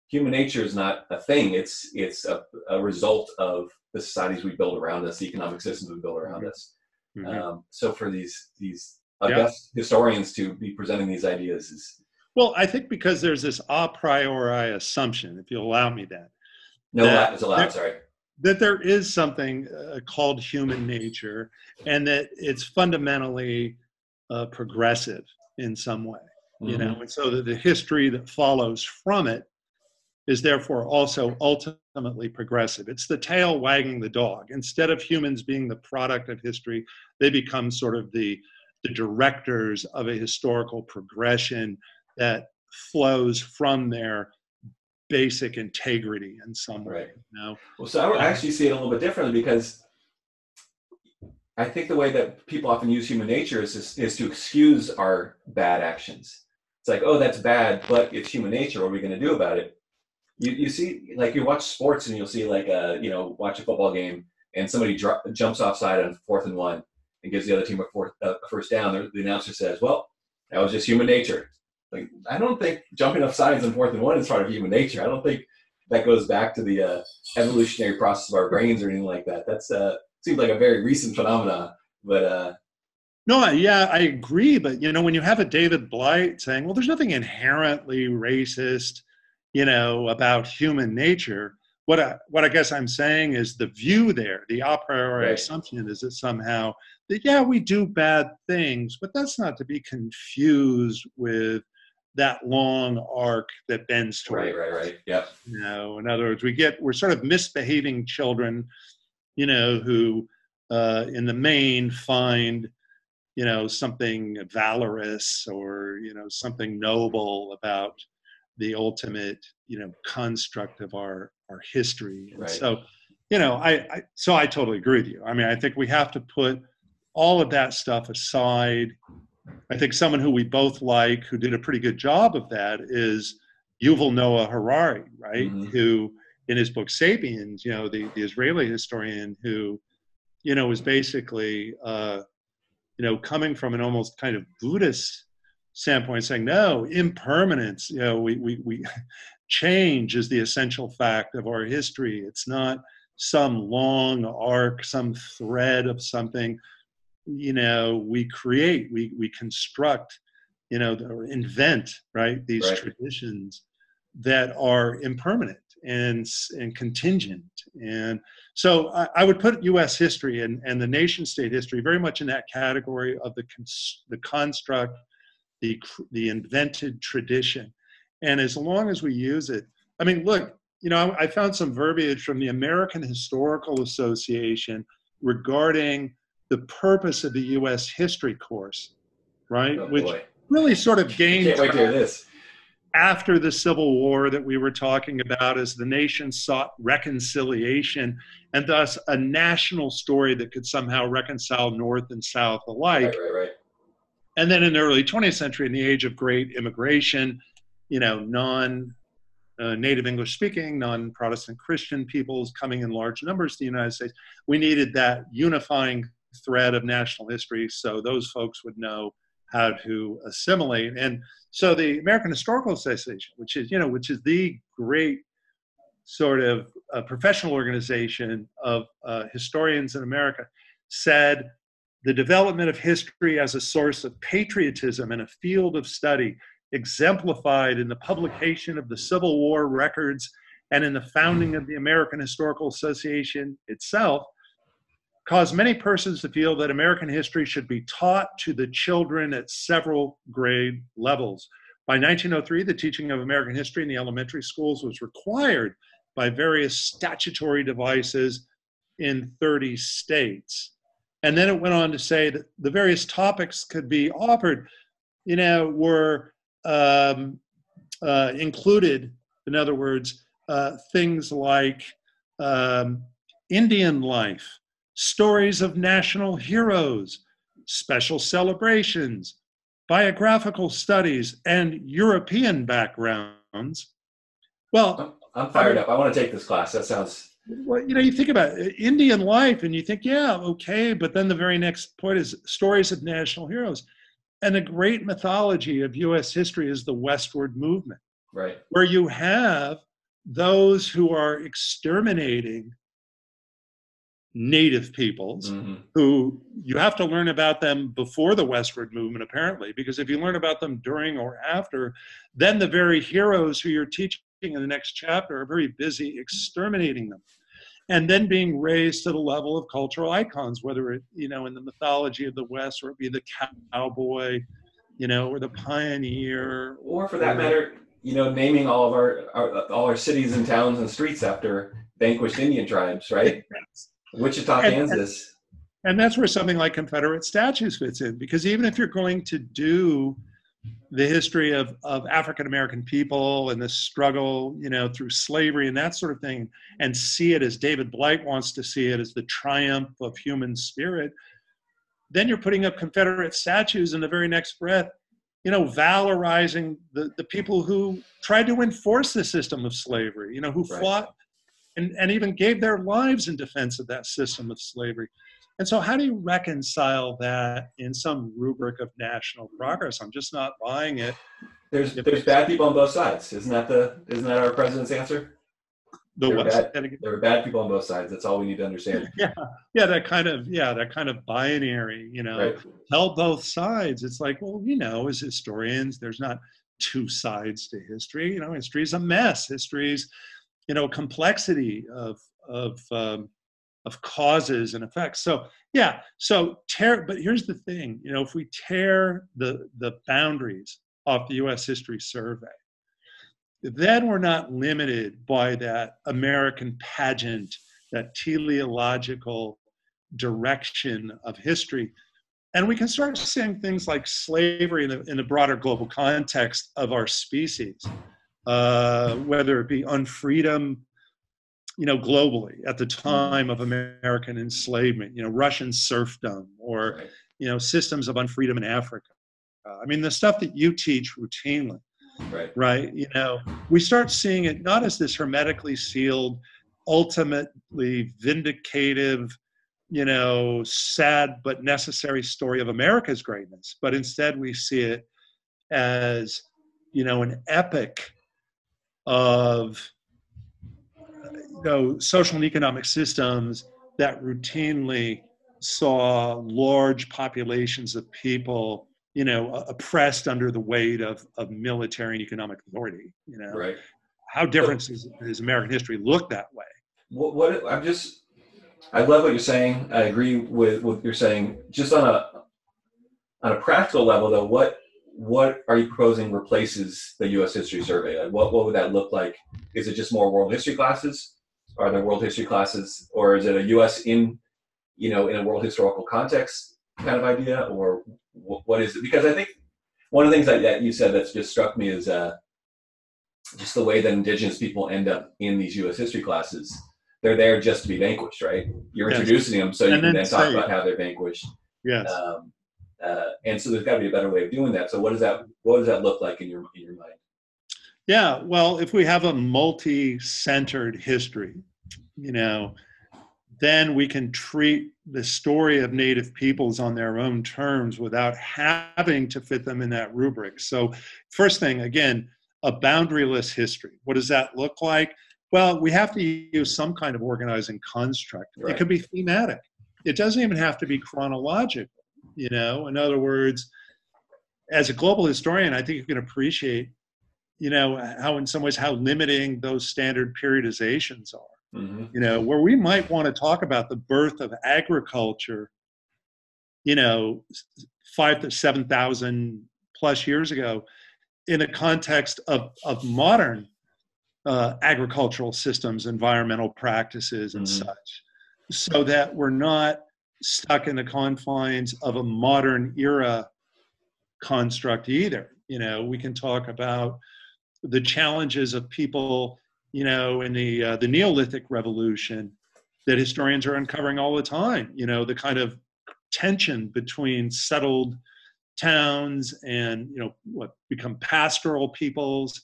human nature is not a thing. It's it's a, a result of the societies we build around us, the economic systems we build around mm-hmm. us. Mm-hmm. Um, so for these these yeah. historians to be presenting these ideas is well i think because there's this a priori assumption if you'll allow me that no that is allowed sorry that there is something uh, called human nature and that it's fundamentally uh, progressive in some way mm-hmm. you know and so that the history that follows from it is therefore also ultimately progressive. It's the tail wagging the dog. Instead of humans being the product of history, they become sort of the, the directors of a historical progression that flows from their basic integrity in some way. Right. You know? Well, so I would actually see it a little bit differently because I think the way that people often use human nature is, is, is to excuse our bad actions. It's like, oh, that's bad, but it's human nature. What are we going to do about it? You, you see, like you watch sports and you'll see like, a, you know, watch a football game and somebody dro- jumps offside on fourth and one and gives the other team a, fourth, uh, a first down. The, the announcer says, well, that was just human nature. Like, I don't think jumping off sides on fourth and one is part of human nature. I don't think that goes back to the uh, evolutionary process of our brains or anything like that. That's uh, seems like a very recent phenomenon, but uh, no, yeah, I agree. But you know, when you have a David Blight saying, "Well, there's nothing inherently racist," you know, about human nature. What I, what I guess I'm saying is the view there, the a priori Right. assumption is that somehow that yeah, we do bad things, but that's not to be confused with that long arc that bends toward right, right, right. Yep. you know in other words we get we're sort of misbehaving children you know who uh, in the main find you know something valorous or you know something noble about the ultimate you know construct of our our history and Right. so you know I, I so i totally agree with you i mean i think we have to put all of that stuff aside i think someone who we both like who did a pretty good job of that is yuval noah harari right Mhm. who in his book sapiens you know the, the israeli historian who you know was basically uh, you know coming from an almost kind of buddhist standpoint saying no impermanence you know we we, we change is the essential fact of our history it's not some long arc some thread of something you know we create we we construct you know or invent right these Right. traditions that are impermanent and and contingent and so I, I would put U.S. history and, and the nation state history very much in that category of the cons- the construct, the the invented tradition, and as long as we use it, I mean, look, you know, I, I found some verbiage from the American Historical Association regarding the purpose of the U.S. history course, right? Oh, Which boy. really sort of gained Can't wait to hear this. After the Civil War that we were talking about as the nation sought reconciliation and thus a national story that could somehow reconcile North and South alike. Right, right, right. And then in the early 20th century, in the age of great immigration, you know, non uh, native English speaking, non Protestant Christian peoples coming in large numbers to the United States, we needed that unifying thread of national history so those folks would know how to assimilate. And so the American Historical Association, which is, you know, which is the great sort of uh, professional organization of uh, historians in America, said the development of history as a source of patriotism and a field of study exemplified in the publication of the Civil War records and in the founding of the American Historical Association itself caused many persons to feel that American history should be taught to the children at several grade levels. By 1903, the teaching of American history in the elementary schools was required by various statutory devices in 30 states. And then it went on to say that the various topics could be offered, you know, were um, uh, included, in other words, uh, things like um, Indian life, stories of national heroes, special celebrations, biographical studies, and European backgrounds. Well, I'm, fired up. I want to take this class. That sounds well, you know, you think about it, Indian life, and you think, yeah, okay, but then the very next point is stories of national heroes. And the great mythology of US history is the westward movement, right. where you have those who are exterminating native peoples Mhm. who you have to learn about them before the westward movement apparently because if you learn about them during or after then the very heroes who you're teaching in the next chapter are very busy exterminating them and then being raised to the level of cultural icons whether it you know in the mythology of the west or it be the cowboy you know or the pioneer Or for that matter, you know, naming all of our, our all our cities and towns and streets after vanquished Indian tribes, right? Wichita, And- Kansas. And that's where something like Confederate statues fits in, because even if you're going to do the history of, of African American people and the struggle, you know, through slavery and that sort of thing, and see it as David Blight wants to see it as the triumph of human spirit, then you're putting up Confederate statues in the very next breath, you know, valorizing the, the people who tried to enforce the system of slavery, you know, who Right. fought and, and even gave their lives in defense of that system of slavery. And so, how do you reconcile that in some rubric of national progress? I'm just not buying it. There's there's bad people on both sides. Isn't that the isn't that our president's answer? The They're bad. There are bad people on both sides. That's all we need to understand. Yeah, yeah, that kind of yeah, that kind of binary. You know, Right. tell both sides. It's like, well, you know, as historians, there's not two sides to history. You know, history is a mess. History's, you know, complexity of of um, of causes and effects. So yeah, so tear. But here's the thing. You know, if we tear the the boundaries off the U.S. History Survey, then we're not limited by that American pageant, that teleological direction of history. And we can start seeing things like slavery in the, in the broader global context of our species, uh, whether it be unfreedom, you know, globally at the time of American enslavement, you know, Russian serfdom, or you know, systems of unfreedom in Africa. Uh, I mean, the stuff that you teach routinely Right. right? You know, we start seeing it not as this hermetically sealed, ultimately vindicative, you know, sad but necessary story of America's greatness, but instead we see it as, you know, an epic of, you know, social and economic systems that routinely saw large populations of people you know, oppressed under the weight of, of military and economic authority. You know, Right. how different does, does American history look that way? What, what I'm just I love what you're saying. I agree with what you're saying. Just on a on a practical level though, what what are you proposing replaces the US history survey? Like what, what would that look like? Is it just more world history classes? Are there world history classes or is it a US in you know in a world historical context kind of idea or wh- what is it? Because I think one of the things that, that you said that's just struck me is uh, just the way that indigenous people end up in these U.S. history classes. They're there just to be vanquished, right? You're Yes. introducing them so you And can then talk about how they're vanquished. Yes. Um, uh, and so there's got to be a better way of doing that. So what does that what does that look like in your in your mind? Yeah, well, if we have a multi-centered history, you know, then we can treat the story of Native peoples on their own terms without having to fit them in that rubric. So, first thing, again, a boundaryless history. What does that look like? Well, we have to use some kind of organizing construct. Right. It could be thematic. It doesn't even have to be chronological. You know, in other words, as a global historian, I think you can appreciate you know how in some ways how limiting those standard periodizations are. Hmm you know where we might want to talk about the birth of agriculture you know five to seven thousand plus years ago in the context of of modern uh, agricultural systems environmental practices and Mhm. such so that we're not stuck in the confines of a modern era construct either you know we can talk about the challenges of people, you know, in the uh, the Neolithic revolution that historians are uncovering all the time. You know, the kind of tension between settled towns and you know what become pastoral peoples,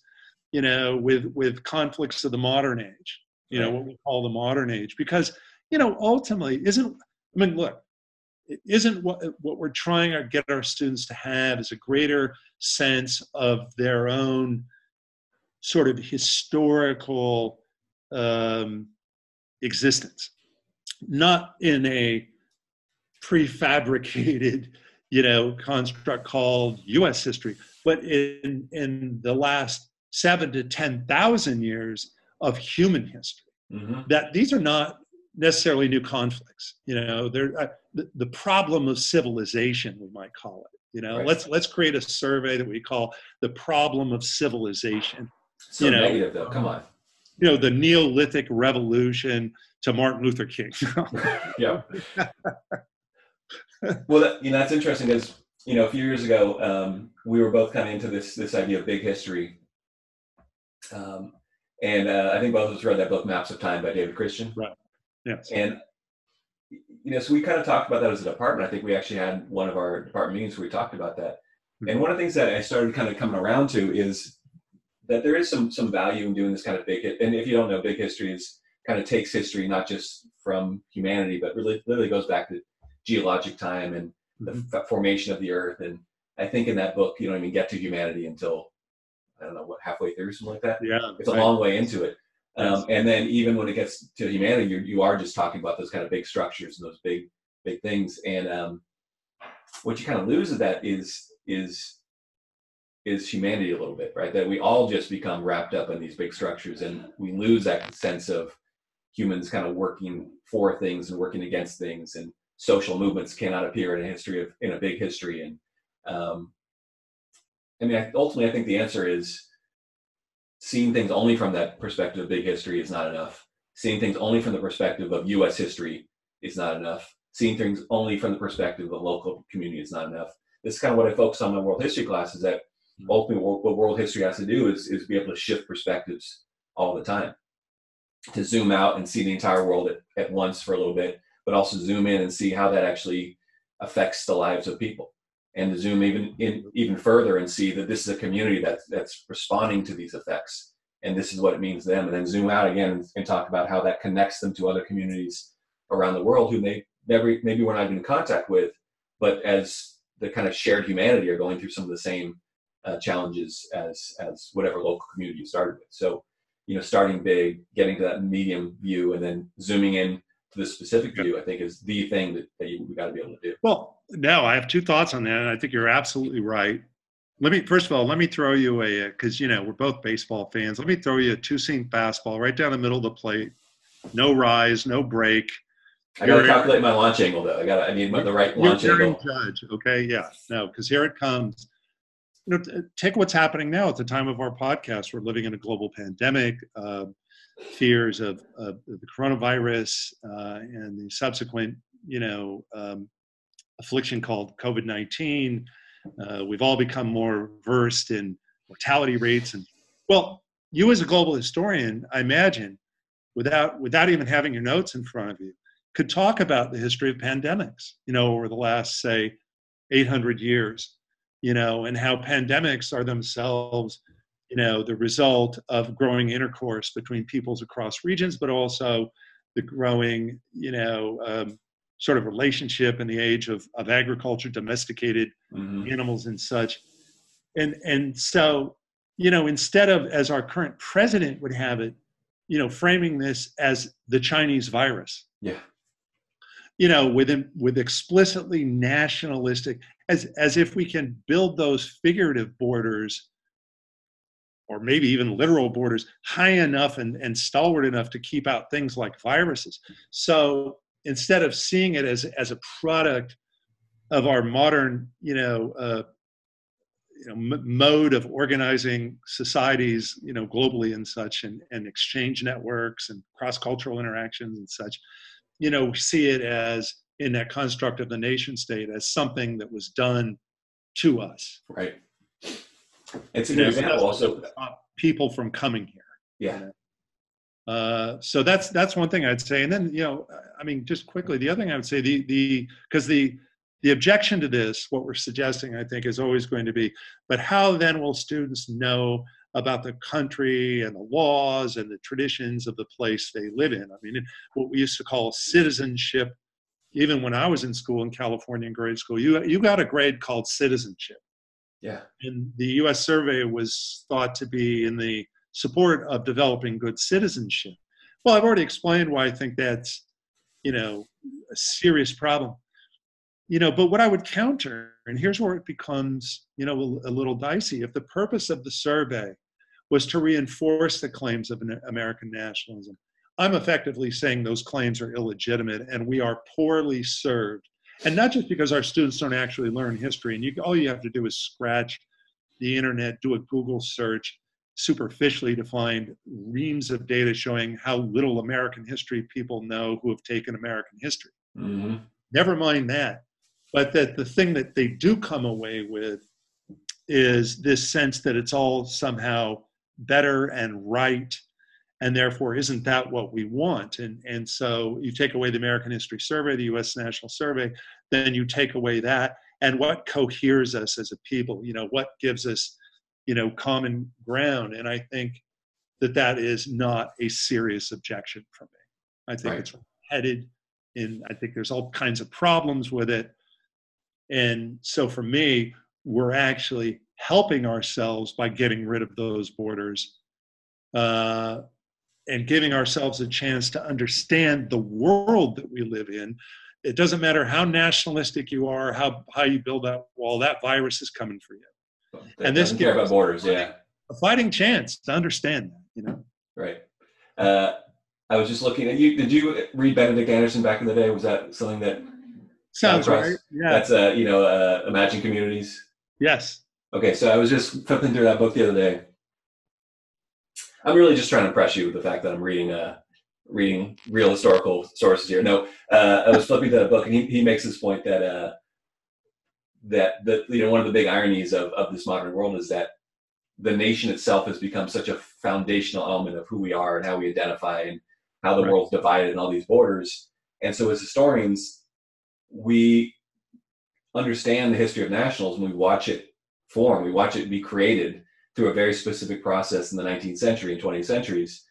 you know, with with conflicts of the modern age. You know, what we call the modern age, because you know, ultimately, isn't I mean, look, it isn't what what we're trying to get our students to have is a greater sense of their own sort of historical um, existence, not in a prefabricated, you know, construct called U.S. history, but in in the last seven to ten thousand years of human history. hmm That these are not necessarily new conflicts. You know, they're uh, the, the problem of civilization, we might call it. You know, Right. let's let's create a survey that we call the problem of civilization. So You know, negative though. Come on. You know, the Neolithic revolution to Martin Luther King. yeah. well, that, you know, that's interesting because you know a few years ago um, we were both kind of into this this idea of big history, um, and uh, I think both of us read that book Maps of Time by David Christian. Yes. And you know, so we kind of talked about that as a department. I think we actually had one of our department meetings where we talked about that. And one of the things that I started kind of coming around to is that there is some some value in doing this kind of big. And if you don't know, big history is kind of takes history not just from humanity, but really literally goes back to geologic time and the Mhm. f- formation of the Earth. And I think in that book, you don't even get to humanity until I don't know what halfway through, something like that. Yeah. It's a right. long way into it. Um, and then even when it gets to humanity, you you are just talking about those kind of big structures and those big big things. And um, what you kind of lose of that is is is humanity a little bit, right? That we all just become wrapped up in these big structures, and we lose that sense of humans kind of working for things and working against things, and social movements cannot appear in a history of in a big history. And um, I mean, ultimately, I think the answer is seeing things only from that perspective of big history is not enough. Seeing things only from the perspective of U.S. history is not enough. Seeing things only from the perspective of local community is not enough. This is kind of what I focus on in my world history class. Is that hmm. ultimately what what world history has to do is is be able to shift perspectives all the time, to zoom out and see the entire world at, at once for a little bit, but also zoom in and see how that actually affects the lives of people and to zoom even in even further and see that this is a community that's that's responding to these effects. And this is what it means to them. And then zoom out again and, and talk about how that connects them to other communities around the world who they never maybe we're not even in contact with but as the kind of shared humanity are going through some of the same uh, challenges as as whatever local community you started with. So you know starting big getting to that medium view and then zooming in to the specific view i think is the thing that, that you, we got to be able to do. Well, no, I have two thoughts on that, and I think you're absolutely right. Let me first of all, let me throw you a because you know we're both baseball fans. Let me throw you a two seam fastball right down the middle of the plate. No rise, no break. i gotta calculate my launch angle though i gotta i need my, the right launch angle Judge, okay? Yeah, no, because here it comes. You know, take what's happening now at the time of our podcast. We're living in a global pandemic, uh, fears of, of the coronavirus uh, and the subsequent, you know, um, affliction called COVID nineteen. Uh, we've all become more versed in mortality rates, and well, you as a global historian, I imagine, without without even having your notes in front of you, could talk about the history of pandemics, you know, over the last, say, 800 years, you know, and how pandemics are themselves, you know, the result of growing intercourse between peoples across regions, but also the growing, you know, um, sort of relationship in the age of, of agriculture, domesticated Mhm. animals and such. And and so, you know, instead of as our current president would have it, you know, framing this as the Chinese virus, yeah you know, with with explicitly nationalistic, as as if we can build those figurative borders, or maybe even literal borders, high enough and, and stalwart enough to keep out things like viruses. So instead of seeing it as as a product of our modern, you know, uh, you know, m- mode of organizing societies, you know, globally and such, and, and exchange networks and cross cultural interactions and such, you know, we see it as in that construct of the nation state as something that was done to us. right it's an You know, example also people from coming here. yeah Uh, so that's that's one thing I'd say. And then you know, I mean, just quickly, the other thing I would say, the the because the the objection to this, what we're suggesting, I think, is always going to be, but how then will students know about the country and the laws and the traditions of the place they live in? I mean, what we used to call citizenship. Even when I was in school in California in grade school, you you got a grade called citizenship yeah and the U.S. survey was thought to be in the support of developing good citizenship. Well, I've already explained why I think that's, you know, a serious problem. You know, but what I would counter, and here's where it becomes, you know, a, a little dicey. If the purpose of the survey was to reinforce the claims of an American nationalism, I'm effectively saying those claims are illegitimate, and we are poorly served and not just because our students don't actually learn history and you all you have to do is scratch the internet do a google search superficially to find reams of data showing how little american history people know who have taken american history. Hmm never mind that. But that the thing that they do come away with is this sense that it's all somehow better and right and therefore isn't that what we want? And and so you take away the american history survey the us national survey then you take away that and what coheres us as a people? You know what gives us you know common ground and i think that that is not a serious objection for me i think Right. it's headed in i think there's all kinds of problems with it and so for me we're actually helping ourselves by getting rid of those borders uh, and giving ourselves a chance to understand the world that we live in. It doesn't matter how nationalistic you are, how how you build that wall. That virus is coming for you. That And this care about borders. Yeah. A fighting chance to understand that. You know. Right. Uh, I was just looking at you. Did you read Benedict Anderson back in the day? Was that something that Sounds right. Yeah. that's uh, you know uh, Imagined Communities? yes. Okay, so I was just flipping through that book the other day. I'm really just trying to impress you with the fact that I'm reading uh, reading real historical sources here. No, uh, I was flipping through that book, and he, he makes this point that uh, that that you know one of the big ironies of of this modern world is that the nation itself has become such a foundational element of who we are and how we identify and how the Right. world's divided and all these borders. And so, as historians, we understand the history of nationals and we watch it form, we watch it be created through a very specific process in the 19th century and 20th centuries,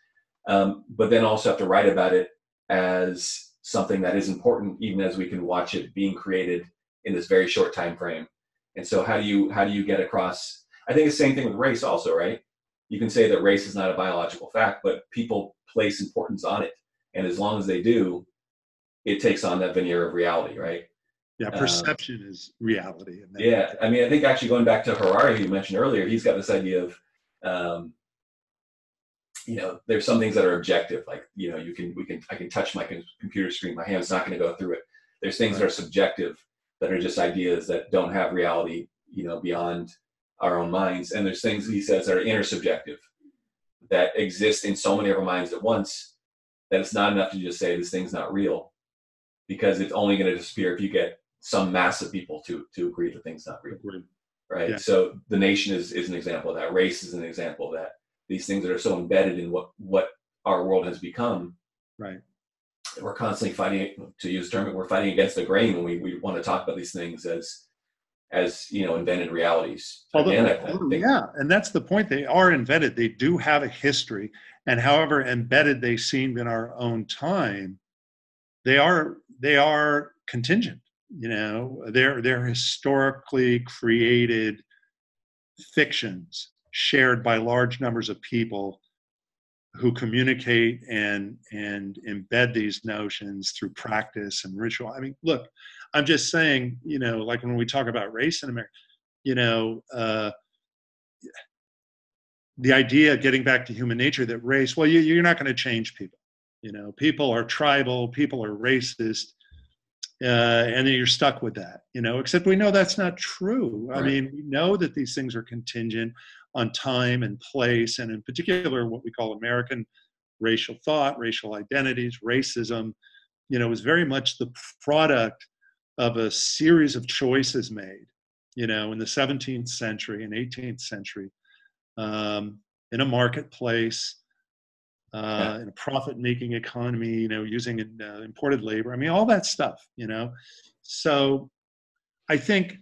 um, but then also have to write about it as something that is important, even as we can watch it being created in this very short time frame. And so, how do you how do you get across? I think the same thing with race, also, right? You can say that race is not a biological fact, but people place importance on it, and as long as they do, it takes on that veneer of reality, right? Yeah. Uh, Perception is reality. Yeah, I mean, I think actually going back to Harari, who you mentioned earlier, he's got this idea of, um, you know, there's some things that are objective, like you know, you can we can I can touch my computer screen, my hand's not going to go through it. There's things that are subjective, that are just ideas that don't have reality, you know, beyond our own minds, and there's things he says that are intersubjective, that exist in so many of our minds at once that it's not enough to just say this thing's not real, because it's only going to disappear if you get some mass of people to to agree that thing's not real Agreed. right Yeah. so the nation is is an example of that race is an example of that these things that are so embedded in what what our world has become Right. We're constantly fighting to use term we're fighting against the grain when we, we want to talk about these things as as you know invented realities Although- Again, I- I although, yeah, and that's the point. They are invented. They do have a history, and however embedded they seem in our own time, they are they are contingent. You know, they're they're historically created fictions shared by large numbers of people who communicate and and embed these notions through practice and ritual. I mean, look, I'm just saying, you know, like when we talk about race in America, you know, uh, the idea, of getting back to human nature, that race, well, you, you're not going to change people. You know, people are tribal, people are racist, uh, and then you're stuck with that. You know, except we know that's not true. I mean, we know that these things are contingent on time and place, and in particular, what we call American racial thought, racial identities, racism. You know, is very much the product of a series of choices made. You know, in the 17th century and 18th century, um, in a marketplace, uh, in a profit-making economy, you know, using uh, imported labor. I mean, all that stuff. You know, so I think,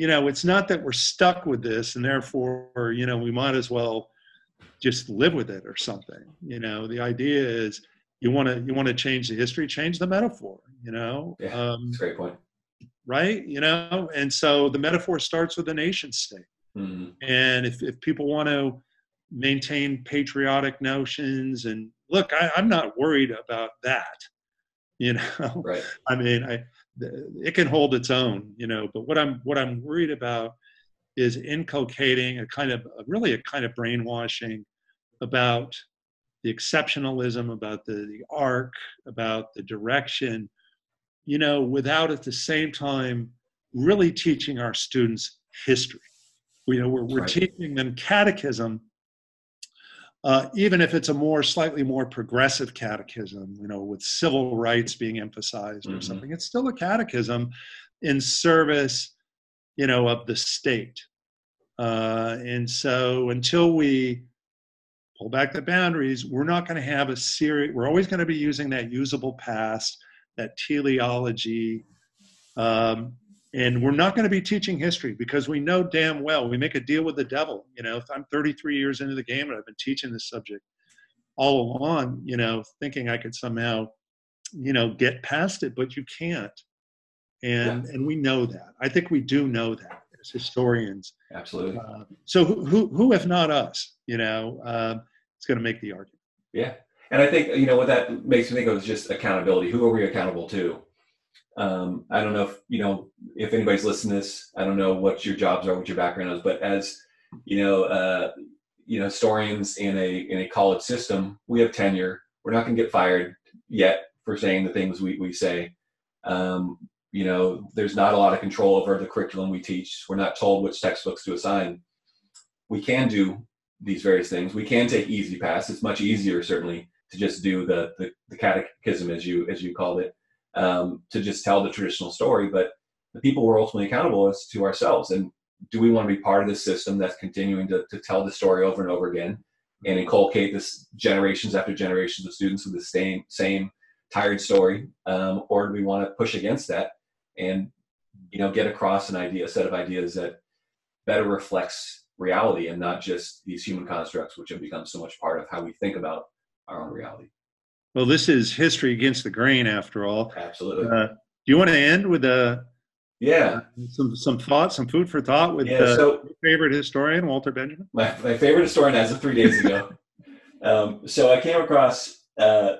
you know, it's not that we're stuck with this, and therefore, you know, we might as well just live with it or something. You know, the idea is you want to you want to change the history, change the metaphor. You know, Yeah. um, great point. right? You know, and so the metaphor starts with the nation state. Mhm. And if, if people want to maintain patriotic notions and look, I, I'm not worried about that. You know, Right. I mean, I it can hold its own, you know. But what I'm what I'm worried about is inculcating a kind of really a kind of brainwashing about the exceptionalism, about the, the arc, about the direction, you know, without at the same time really teaching our students history. You know, we're, we're Right. teaching them catechism, uh, even if it's a more slightly more progressive catechism, you know, with civil rights being emphasized or Mhm. something. It's still a catechism in service, you know, of the state. Uh, and so until we pull back the boundaries, we're not going to have a series. We're always going to be using that usable past, that teleology, um, and we're not going to be teaching history because we know damn well we make a deal with the devil. You know, if I'm 33 years into the game and I've been teaching this subject all along, you know, thinking I could somehow, you know, get past it, but you can't. And and we know that. I think we do know that as historians. Absolutely. Uh, so who, who, who, if not us, you know, uh, is going to make the argument? Yeah. And I think, you know, what that makes me think of is just accountability. Who are we accountable to? Um, I don't know if, you know, if anybody's listening to this, I don't know what your jobs are, what your background is, but as, you know, uh, you know, historians in a, in a college system, we have tenure. We're not going to get fired yet for saying the things we, we say. Um, you know, there's not a lot of control over the curriculum we teach. We're not told which textbooks to assign. We can do these various things. We can take easy pass. It's much easier, certainly, to just do the the, the catechism, as you as you called it, um, to just tell the traditional story. But the people we're ultimately accountable is to ourselves. And do we want to be part of this system that's continuing to, to tell the story over and over again and inculcate this generations after generations of students with the same same tired story, um, or do we want to push against that and you know get across an idea, a set of ideas that better reflects reality and not just these human constructs, which have become so much part of how we think about our own reality. Well, this is history against the grain, after all. Absolutely. Uh, do you want to end with uh, yeah. some some thoughts, some food for thought with Yeah. uh, So your favorite historian, Walter Benjamin? my, my favorite historian as of three days ago. um, so I came across uh,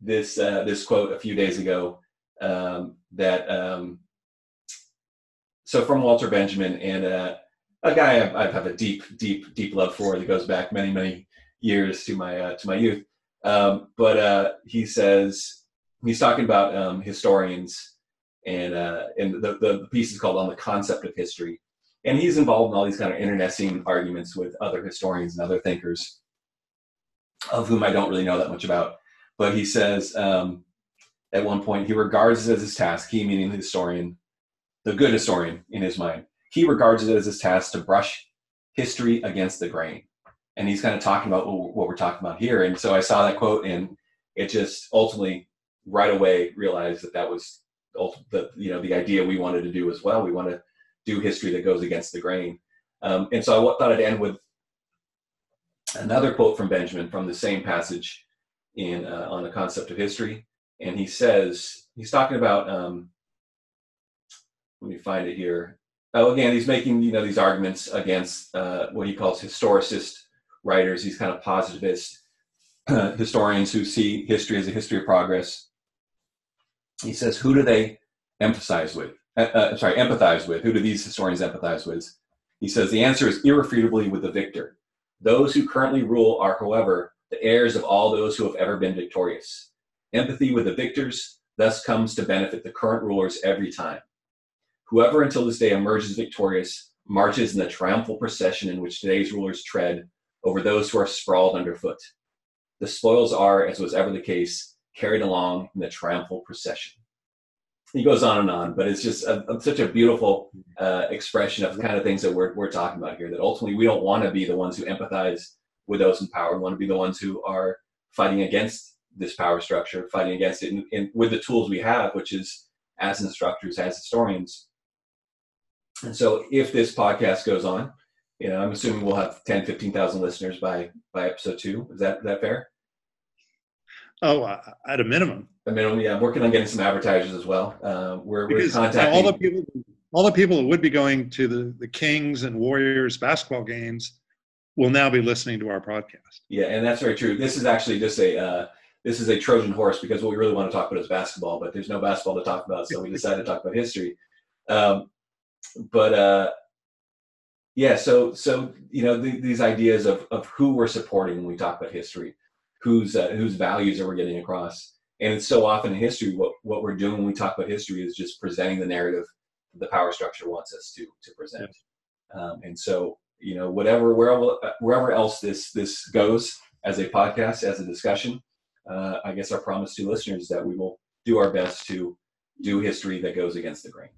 this uh, this quote a few days ago um, that um, so from Walter Benjamin and uh, a guy I, I have a deep deep deep love for that goes back many many years to my uh, to my youth. Um, but uh, he says he's talking about um, historians and uh, and the, the piece is called on the concept of history. And he's involved in all these kind of internecine arguments with other historians and other thinkers of whom i don't really know that much about. But he says um, at one point he regards it as his task he meaning the historian the good historian in his mind he regards it as his task to brush history against the grain and he's kind of talking about what we're talking about here and so i saw that quote and it just ultimately right away realized that that was the you know the idea we wanted to do as well we want to do history that goes against the grain. Um, and so I thought I'd end with another quote from Benjamin from the same passage in uh, on the concept of history. And he says he's talking about. Um, let me find it here. Oh, again, he's making you know these arguments against uh, what he calls historicist writers. These kind of positivist historians who see history as a history of progress. He says, who do they emphasize with? uh, uh, sorry, empathize with. Who do these historians empathize with? He says the answer is irrefutably with the victor. Those who currently rule are, however, the heirs of all those who have ever been victorious. Empathy with the victors thus comes to benefit the current rulers every time. Whoever until this day emerges victorious marches in the triumphal procession in which today's rulers tread over those who are sprawled underfoot. The spoils are, as was ever the case, carried along in the triumphal procession he goes on and on, but it's just a, a- such a beautiful uh, expression of the kind of things that we're, we're talking about here. That ultimately we don't want to be the ones who empathize with those in power. We want to be the ones who are fighting against this power structure, fighting against it, with the tools we have, which is as instructors, as historians. And so, if this podcast goes on, you know, I'm assuming we'll have 10, 15,000 listeners by by episode two. Is that is that fair? Oh, uh, at a minimum, I mean, yeah, I'm working on getting some advertisers as well. Uh, we're, we're contacting all the people, all the people that would be going to the the Kings and Warriors basketball games will now be listening to our podcast. Yeah, and that's very true. This is actually just a uh, this is a Trojan horse because what we really want to talk about is basketball, but there's no basketball to talk about, so we decided to talk about history. Um, but uh, yeah, so so you know the, these ideas of of who we're supporting when we talk about history, whose uh, whose values are we getting across, and it's so often in history what what we're doing when we talk about history is just presenting the narrative the power structure wants us to to present. Um, and so you know whatever wherever wherever else this this goes as a podcast as a discussion, uh, I guess our promise to listeners is that we will do our best to do history that goes against the grain.